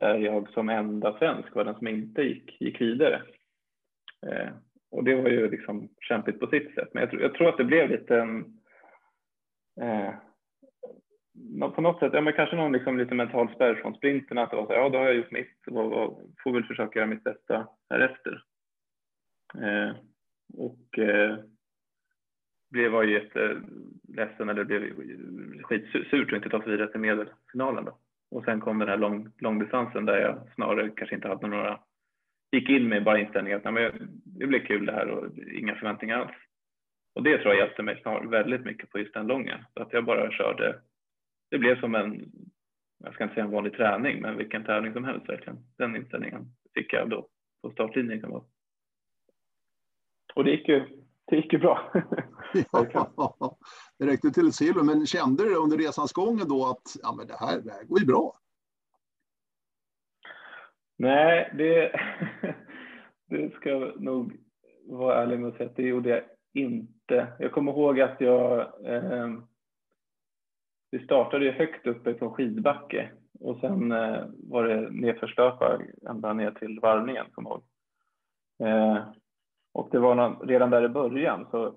där jag som enda svensk var den som inte gick, gick vidare. Eh, och det var ju liksom kämpigt på sitt sätt. Men jag, tror, jag tror att det blev lite en, eh, på något sätt, ja men kanske någon liksom lite mental spärr från sprinten att det var så ja då har jag gjort mitt och, och får väl försöka göra mitt bästa härefter. Eh, och eh, blev var ju jätteledsen eller blev skitsurt att inte ta sig vidare till medelfinalen då. Och sen kom den här lång, långdistansen där jag snarare kanske inte hade några, gick in med bara inställningen att nej, det blir kul det här och inga förväntningar alls. Och det tror jag hjälpte mig snar, väldigt mycket på just den långa. Så att jag bara körde, det blev som en, jag ska inte säga en vanlig träning, men vilken tävling som helst verkligen. Den inställningen fick jag då på startlinjen. Och det gick ju, det gick ju bra. ja, det räckte till ett silver, men kände du under resans gång då att ja, men det, här, det här går ju bra? Nej, det, det ska jag nog vara ärlig med att säga att det gjorde jag inte. Jag kommer ihåg att jag eh, vi startade ju högt uppe på skidbacke och sen eh, var det nedförstöpar ända ner till varvningen, kommer jag ihåg. Eh, och det var någon, redan där i början så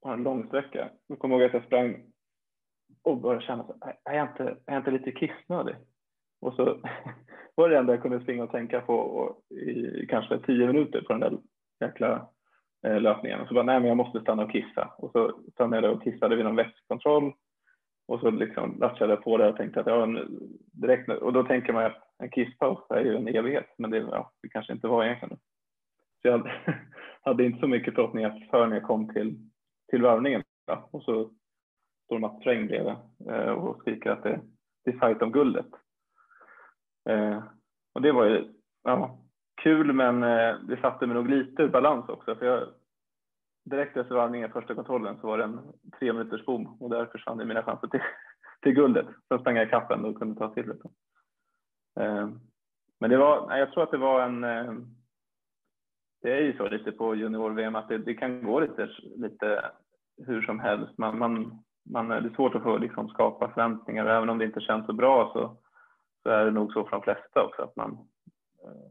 var en lång sträcka. Jag kommer ihåg att jag sprang och började känna så är jag inte, är jag inte lite kissnödig? Och så var det enda jag kunde springa och tänka på i kanske tio minuter på den där jäkla eh, löpningen. Och så bara, nej men jag måste stanna och kissa. Och så stannade jag och kissade vid någon vätskekontroll Och så liksom latchade jag på det och tänkte att ja, direkt nu. Och då tänker man att en kisspaus är ju en evighet. Men det, ja, det kanske inte var egentligen. Så jag hade, hade inte så mycket förhoppningar för när jag kom till, till varvningen. Och så står Mats Sträng bredvid eh, och skriker att det, det är fight om guldet. Eh, och det var ju ja, kul, men eh, det satte mig nog lite ur balans också. För jag, direkt efter varvningen, första kontrollen, så var det en tre minuters bom och där försvann mina chanser till, till guldet. Sen sprang jag ikapp och kunde ta silvret. Eh, men det var, jag tror att det var en eh, det är ju så lite på junior-VM att det, det, kan gå lite, lite hur som helst. Man, man, man, det är svårt att få liksom, skapa förväntningar även om det inte känns så bra så, så är det nog så för de flesta också att man eh,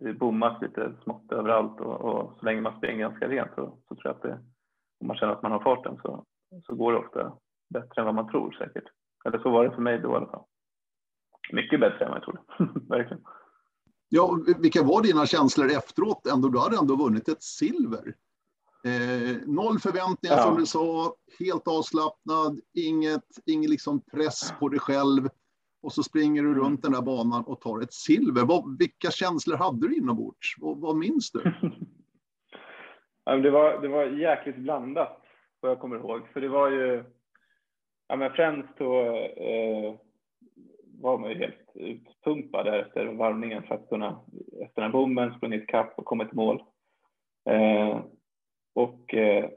det bommas lite smått överallt och, och så länge man springer ganska rent så, så tror jag att det, om man känner att man har farten så, så går det ofta bättre än vad man tror säkert. Eller så var det för mig då i alla fall. Mycket bättre än vad jag trodde, verkligen. Ja, vilka var dina känslor efteråt? Ändå, du hade ändå vunnit ett silver. Eh, noll förväntningar ja. som du sa, helt avslappnad, inget, ingen liksom press på dig själv. Och så springer du runt den där banan och tar ett silver. Vad, vilka känslor hade du inombords? Vad, vad minns du? det, var, det var jäkligt blandat, vad jag kommer ihåg. För det var ju, ja men främst då, eh, var man ju helt utpumpad efter varvningen för att kunna efter den bommen sprungit kapp och kommit i mål. Eh, och eh,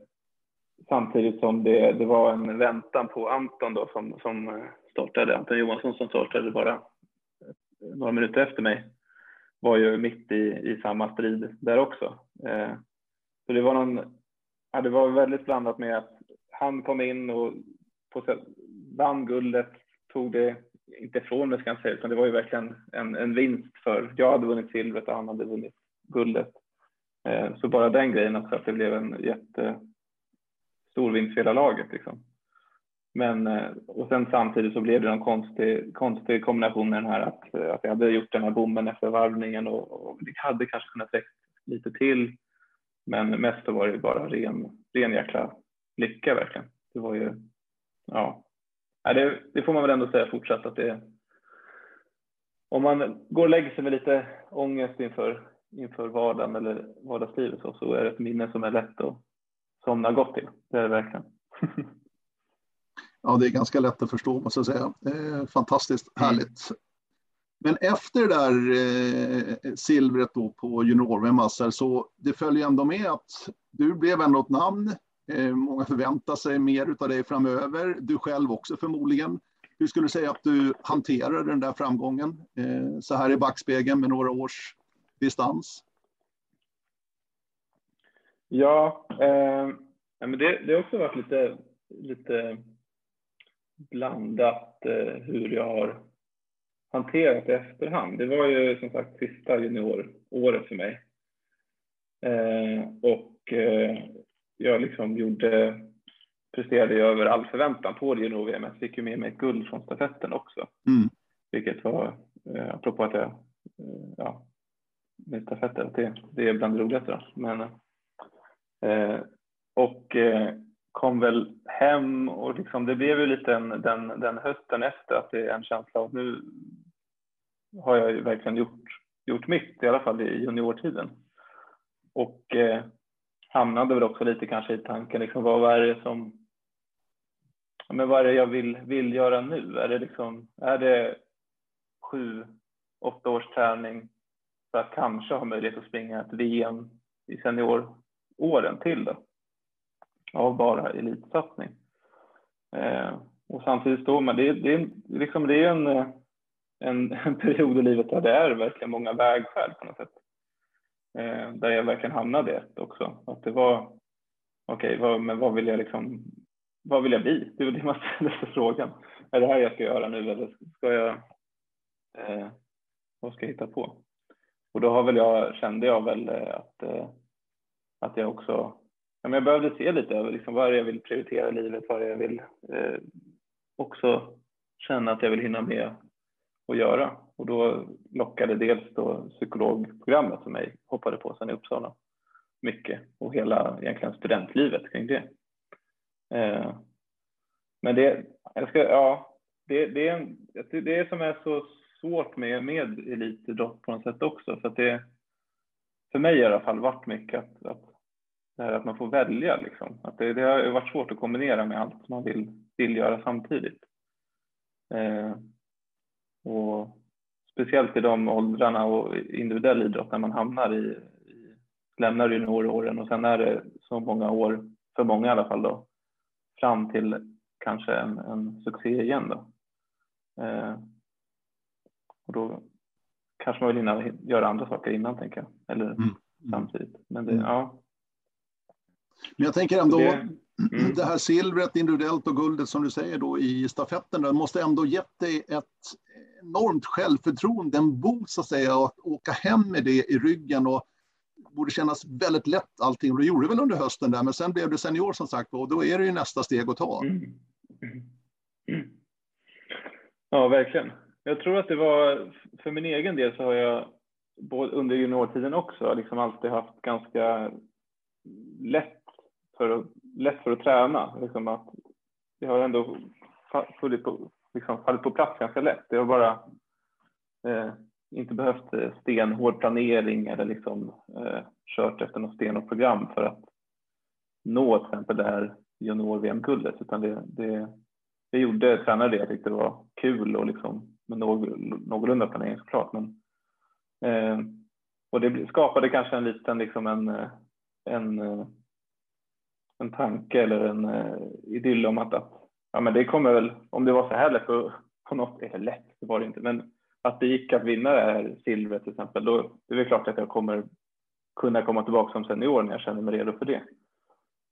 samtidigt som det, det var en väntan på Anton då som, som eh, startade, Anton Johansson som startade bara eh, några minuter efter mig var ju mitt i, i samma strid där också. Eh, så det var någon, ja, det var väldigt blandat med att han kom in och på sätt, vann guldet, tog det inte ifrån mig ska jag säga, utan det var ju verkligen en, en vinst för jag hade vunnit silvret och han hade vunnit guldet. Eh, så bara den grejen också, att det blev en jättestor vinst för hela laget. Liksom. men eh, och sen samtidigt så blev det en konstig, konstig kombination med den här att, att jag hade gjort den här bommen efter varvningen och, och det hade kanske kunnat växa lite till. Men mest var det bara ren, ren jäkla lycka verkligen. Det var ju, ja, det, det får man väl ändå säga fortsatt att det om man går och lägger sig med lite ångest inför, inför vardagen eller vardagslivet så, så är det ett minne som är lätt att somna gott till. Det är det verkligen. ja, det är ganska lätt att förstå måste jag säga. fantastiskt mm. härligt. Men efter det där eh, silvret då på junior-VM så det följer ändå med att du blev ändå ett namn. Eh, många förväntar sig mer av dig framöver. Du själv också förmodligen. Hur skulle du säga att du hanterar den där framgången eh, så här i backspegeln med några års distans? Ja, eh, men det, det har också varit lite, lite blandat eh, hur jag har hanterat i efterhand. Det var ju som sagt sista junioråret för mig. Eh, och eh, jag liksom gjorde presterade jag över all förväntan på det junior-VM. Jag fick ju med mig ett guld från stafetten också. Mm. Vilket var, eh, apropå att jag, eh, ja, med stafetter, det, det är bland det roligaste. Men, eh, och eh, kom väl hem och liksom, det blev ju lite en, den, den hösten efter att det är en känsla av nu har jag ju verkligen gjort, gjort mitt, i alla fall i juniortiden. Och eh, hamnade väl också lite kanske i tanken, liksom, vad är det som men vad är det jag vill, vill göra nu? Är det, liksom, är det sju, åtta års träning för att kanske ha möjlighet att springa ett VM i senioråren till då? Av bara elitsatsning. Eh, och samtidigt står man, det, det, liksom, det är en, eh, en, en period i livet där det är verkligen många vägskäl på något sätt. Eh, där jag verkligen hamnade i ett också. Att det var, okej, okay, men vad vill jag liksom, vad vill jag bli? Det var det man ställde sig frågan. Är det här jag ska göra nu eller ska jag, eh, vad ska jag hitta på? Och då har väl jag, kände jag väl eh, att, eh, att jag också, ja, men jag behövde se lite över liksom, vad är det jag vill prioritera i livet, vad är det jag vill eh, också känna att jag vill hinna med att göra. Och då lockade dels då psykologprogrammet som jag hoppade på sen i Uppsala mycket och hela egentligen studentlivet kring det. Eh, men det, jag ska, ja, det, det, det, det som är så svårt med, med elitidrott på något sätt också. För, att det, för mig i alla fall varit mycket att, att, det här att man får välja. Liksom. Att det, det har varit svårt att kombinera med allt man vill, vill göra samtidigt. Eh, och speciellt i de åldrarna och individuell idrott när man hamnar i, i lämnar junioråren och sen är det så många år, för många i alla fall då, fram till kanske en, en succé igen då. Eh, och då kanske man vill hinna göra andra saker innan tänker jag, eller mm. mm. samtidigt. Men det, mm. ja. Men jag tänker ändå, det, mm. det här silvret individuellt och guldet som du säger då i stafetten, det måste ändå gett dig ett enormt självförtroende, en boost så att säga, att åka hem med det i ryggen och borde kännas väldigt lätt allting. Och det gjorde väl under hösten där, men sen blev du senior som sagt och då är det ju nästa steg att ta. Mm. Mm. Ja, verkligen. Jag tror att det var, för min egen del så har jag under juniortiden också liksom alltid haft ganska lätt för att, lätt för att träna. Liksom att jag har ändå fallit på, liksom fallit på plats ganska lätt. Det har bara eh, inte behövt eh, stenhård planering eller liksom eh, kört efter något stenhårt program för att nå till exempel det här junior-VM-guldet utan det, det, jag gjorde tränare det jag tyckte det var kul och liksom med någorlunda planering såklart. Men, eh, och det skapade kanske en liten liksom en, eh, en, eh, en tanke eller en eh, idyll om att, att ja, men det kommer väl, om det var så här lätt på, på något, eller lätt, det var det inte, men att det gick att vinna det här silvret till exempel, då är det klart att jag kommer kunna komma tillbaka som senior när jag känner mig redo för det.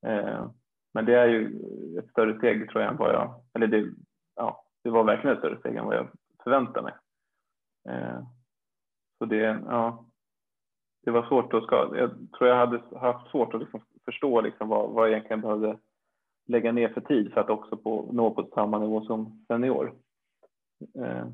Eh, men det är ju ett större steg tror jag än vad jag, eller det, ja, det var verkligen ett större steg än vad jag förväntade mig. Eh, så det, ja, det var svårt att skada. Jag tror jag hade haft svårt att liksom förstå liksom vad, vad jag egentligen behövde lägga ner för tid för att också på, nå på samma nivå som senior. Eh,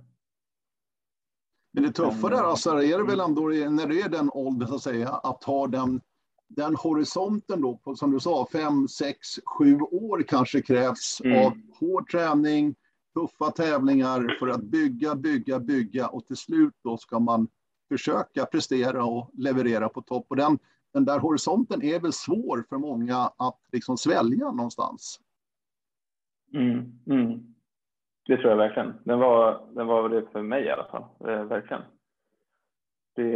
Men det tuffa där alltså, är det väl ändå när du är den åldern så att säga, att ha den, den horisonten då, på, som du sa, fem, sex, sju år kanske krävs mm. av hård träning, tuffa tävlingar för att bygga, bygga, bygga och till slut då ska man försöka prestera och leverera på topp. Och den, den där horisonten är väl svår för många att liksom svälja någonstans. Mm, mm. Det tror jag verkligen. Den var, den var det för mig i alla fall, eh, verkligen. Det,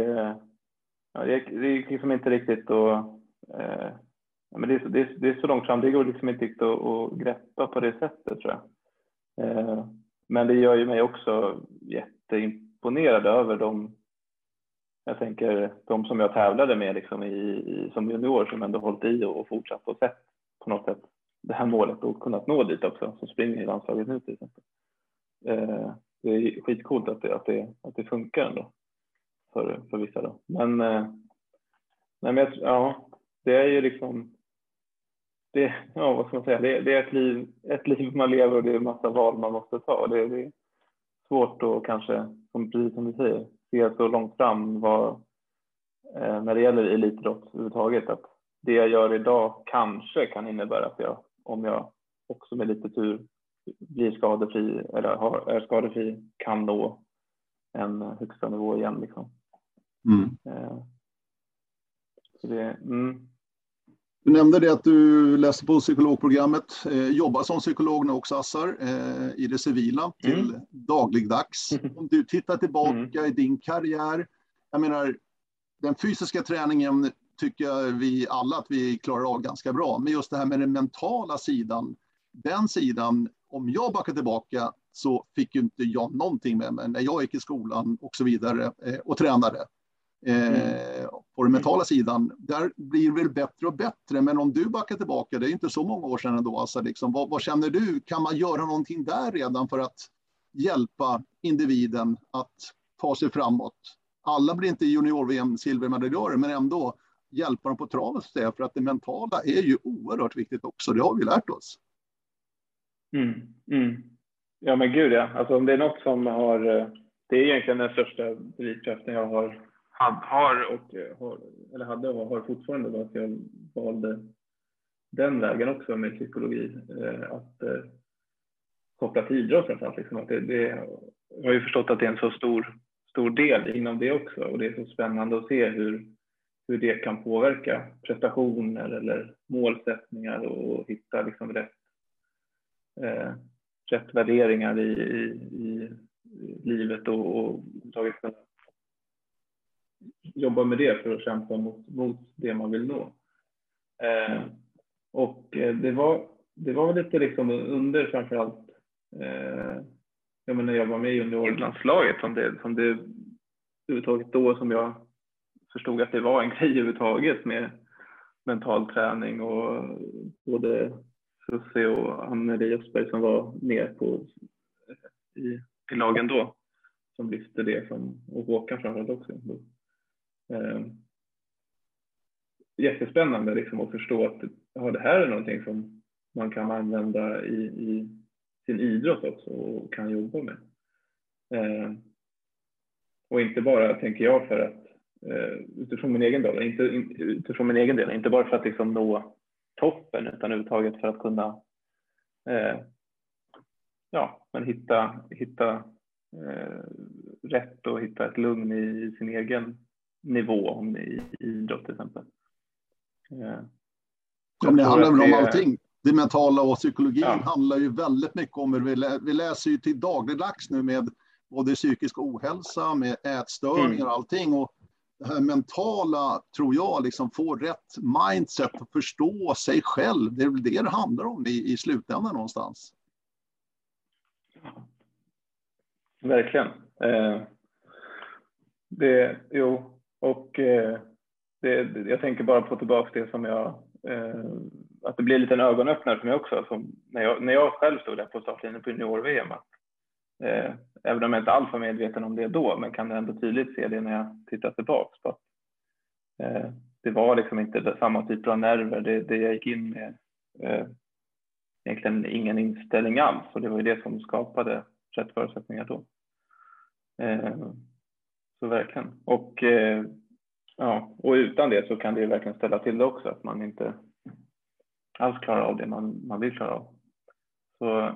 ja, det, det är liksom inte riktigt att... Eh, men det, är, det, det är så långt fram, det går liksom inte riktigt att, att greppa på det sättet tror jag. Eh, men det gör ju mig också jätteimponerad över de jag tänker de som jag tävlade med liksom i, i, som junior som ändå hållit i och, och fortsatt och sett på något sätt det här målet och kunnat nå dit också, som springer i landslaget nu till exempel. Eh, det är skitcoolt att det, att det, att det funkar ändå för, för vissa då. Men, eh, nej, men jag, ja, det är ju liksom det, ja, vad ska man säga, det, det, är ett liv, ett liv man lever och det är en massa val man måste ta. Det, det är svårt att kanske, som, precis som du säger, se så långt fram vad, eh, när det gäller elitidrott överhuvudtaget att det jag gör idag kanske kan innebära att jag, om jag också med lite tur blir skadefri eller har, är skadefri, kan nå en högsta nivå igen. Liksom. Mm. Eh, så det, mm. Du nämnde det att du läste på psykologprogrammet, eh, jobbar som psykolog nu också Assar, eh, i det civila till mm. dagligdags. Om du tittar tillbaka mm. i din karriär, jag menar den fysiska träningen tycker jag vi alla att vi klarar av ganska bra, men just det här med den mentala sidan, den sidan, om jag backar tillbaka så fick ju inte jag någonting med mig när jag gick i skolan och så vidare eh, och tränade. Mm. Eh, på den mentala sidan, där blir det väl bättre och bättre. Men om du backar tillbaka, det är inte så många år sedan ändå, alltså liksom, vad, vad känner du? Kan man göra någonting där redan för att hjälpa individen att ta sig framåt? Alla blir inte junior-VM silvermedaljörer, men ändå hjälpa dem på traven för att det mentala är ju oerhört viktigt också. Det har vi lärt oss. Mm, mm. Ja, men gud ja. Alltså om det är något som har, eh, det är egentligen den största drivkraften jag har har och eh, har, eller hade och har fortfarande var att jag valde den vägen också med psykologi. Eh, att eh, koppla till idrott framförallt. Liksom, att det, det, jag har ju förstått att det är en så stor, stor del inom det också och det är så spännande att se hur, hur det kan påverka prestationer eller målsättningar och hitta liksom rätt, eh, rätt värderingar i, i, i livet och, och tagit jobba med det för att kämpa mot, mot det man vill nå. Eh, och eh, det var, det var lite liksom under framförallt eh, jag menar, jag var med i juniorlandslaget som det, som det överhuvudtaget då som jag förstod att det var en grej överhuvudtaget med mental träning och både Susie och Anneli Östberg som var med på, i, i lagen då som lyfte det som, och Håkan framförallt också eh, jättespännande liksom att förstå att ja, det här är någonting som man kan använda i, i sin idrott också och kan jobba med. Eh, och inte bara, tänker jag, för att eh, utifrån min egen del, inte, utifrån min egen del, inte bara för att liksom nå toppen utan överhuvudtaget för att kunna eh, ja, men hitta, hitta eh, rätt och hitta ett lugn i sin egen nivå om i idrott till exempel. Eh, ja, det handlar väl om allting. Det mentala och psykologin ja. handlar ju väldigt mycket om hur vi, lä vi läser ju till dagligdags nu med både psykisk ohälsa, med ätstörningar och mm. allting. Och det här mentala tror jag liksom får rätt mindset att förstå sig själv. Det är väl det det handlar om i, i slutändan någonstans. Verkligen. Eh, det, jo, och eh, det, jag tänker bara på tillbaka det som jag, eh, att det blir lite en ögonöppnare för mig också. Som när, jag, när jag själv stod där på startlinjen på junior-VM. Eh, även om jag inte alls var medveten om det då, men kan ändå tydligt se det när jag tittar tillbaka på att eh, det var liksom inte samma typer av nerver. Det, det jag gick in med eh, egentligen ingen inställning alls och det var ju det som skapade rätt förutsättningar då. Eh, så verkligen. Och, eh, ja, och utan det så kan det ju verkligen ställa till det också, att man inte alls klarar av det man, man vill klara av. Så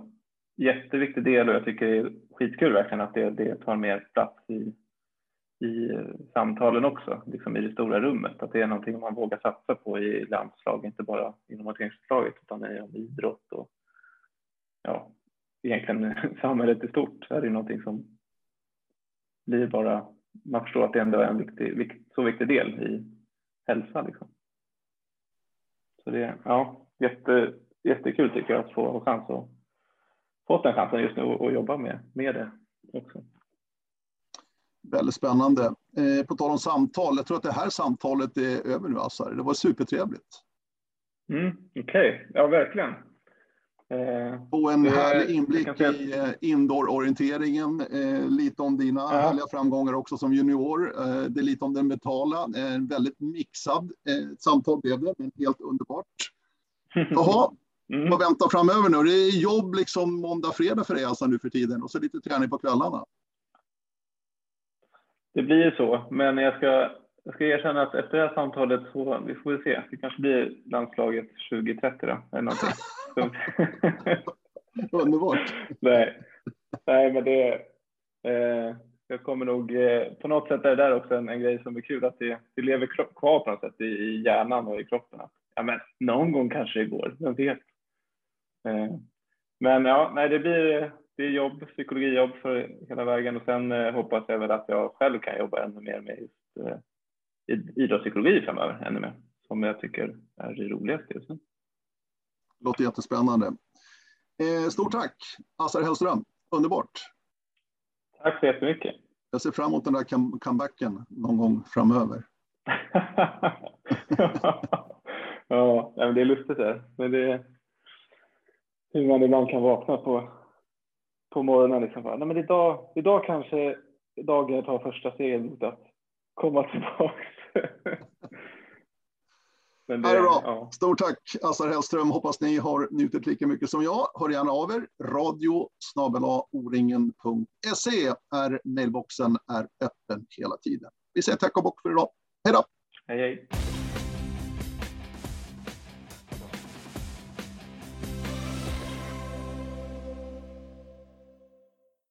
jätteviktig del och jag tycker det är skitkul verkligen att det, det tar mer plats i, i samtalen också, liksom i det stora rummet. Att det är någonting man vågar satsa på i landslag, inte bara inom orienteringslaget utan i idrott och ja, egentligen samhället i stort. Det är det någonting som blir bara, man förstår att det ändå är en viktig, vikt, så viktig del i hälsa. Liksom. Så det är ja, jätte, jättekul tycker jag att få chans att fått den chansen just nu och jobba med, med det också. Väldigt spännande. Eh, på tal om samtal, jag tror att det här samtalet är över nu, Assar. Det var supertrevligt. Mm, Okej, okay. ja verkligen. Eh, och en härlig inblick i eh, indoor-orienteringen. Eh, lite om dina ja. härliga framgångar också som junior. Det är lite om den mentala. En väldigt mixad samtal blev det, men helt underbart. Jaha, Mm. Vad väntar framöver nu? Det är jobb liksom måndag, fredag för dig alltså nu för tiden och så lite träning på kvällarna. Det blir ju så, men jag ska, jag ska erkänna att efter det här samtalet så vi får vi se. Det kanske blir landslaget 2030 då, eller någonting. Underbart. Nej. Nej, men det, eh, jag kommer nog, eh, på något sätt är det där också en, en grej som är kul, att det, det lever kvar på något sätt i, i hjärnan och i kroppen. Ja, men någon gång kanske det går, vem vet? Eh, men ja, nej, det blir det är jobb, psykologijobb för hela vägen och sen eh, hoppas jag väl att jag själv kan jobba ännu mer med just eh, idrottspsykologi framöver, ännu mer, som jag tycker är det roligaste just nu. Låter jättespännande. Eh, stort tack, Assar Hellström. Underbart. Tack så jättemycket. Jag ser fram emot den där comebacken någon gång framöver. ja, det är lustigt det. Men det, hur man ibland kan vakna på, på morgonen. Liksom. Nej, men idag, idag kanske dagen tar första steget mot att komma tillbaka. Men det, det är bra. Ja. Stort tack Assar Hellström. Hoppas ni har njutit lika mycket som jag. Hör gärna av er. Radio oringen.se är mailboxen är öppen hela tiden. Vi säger tack och bock för idag. Hej då! Hej hej!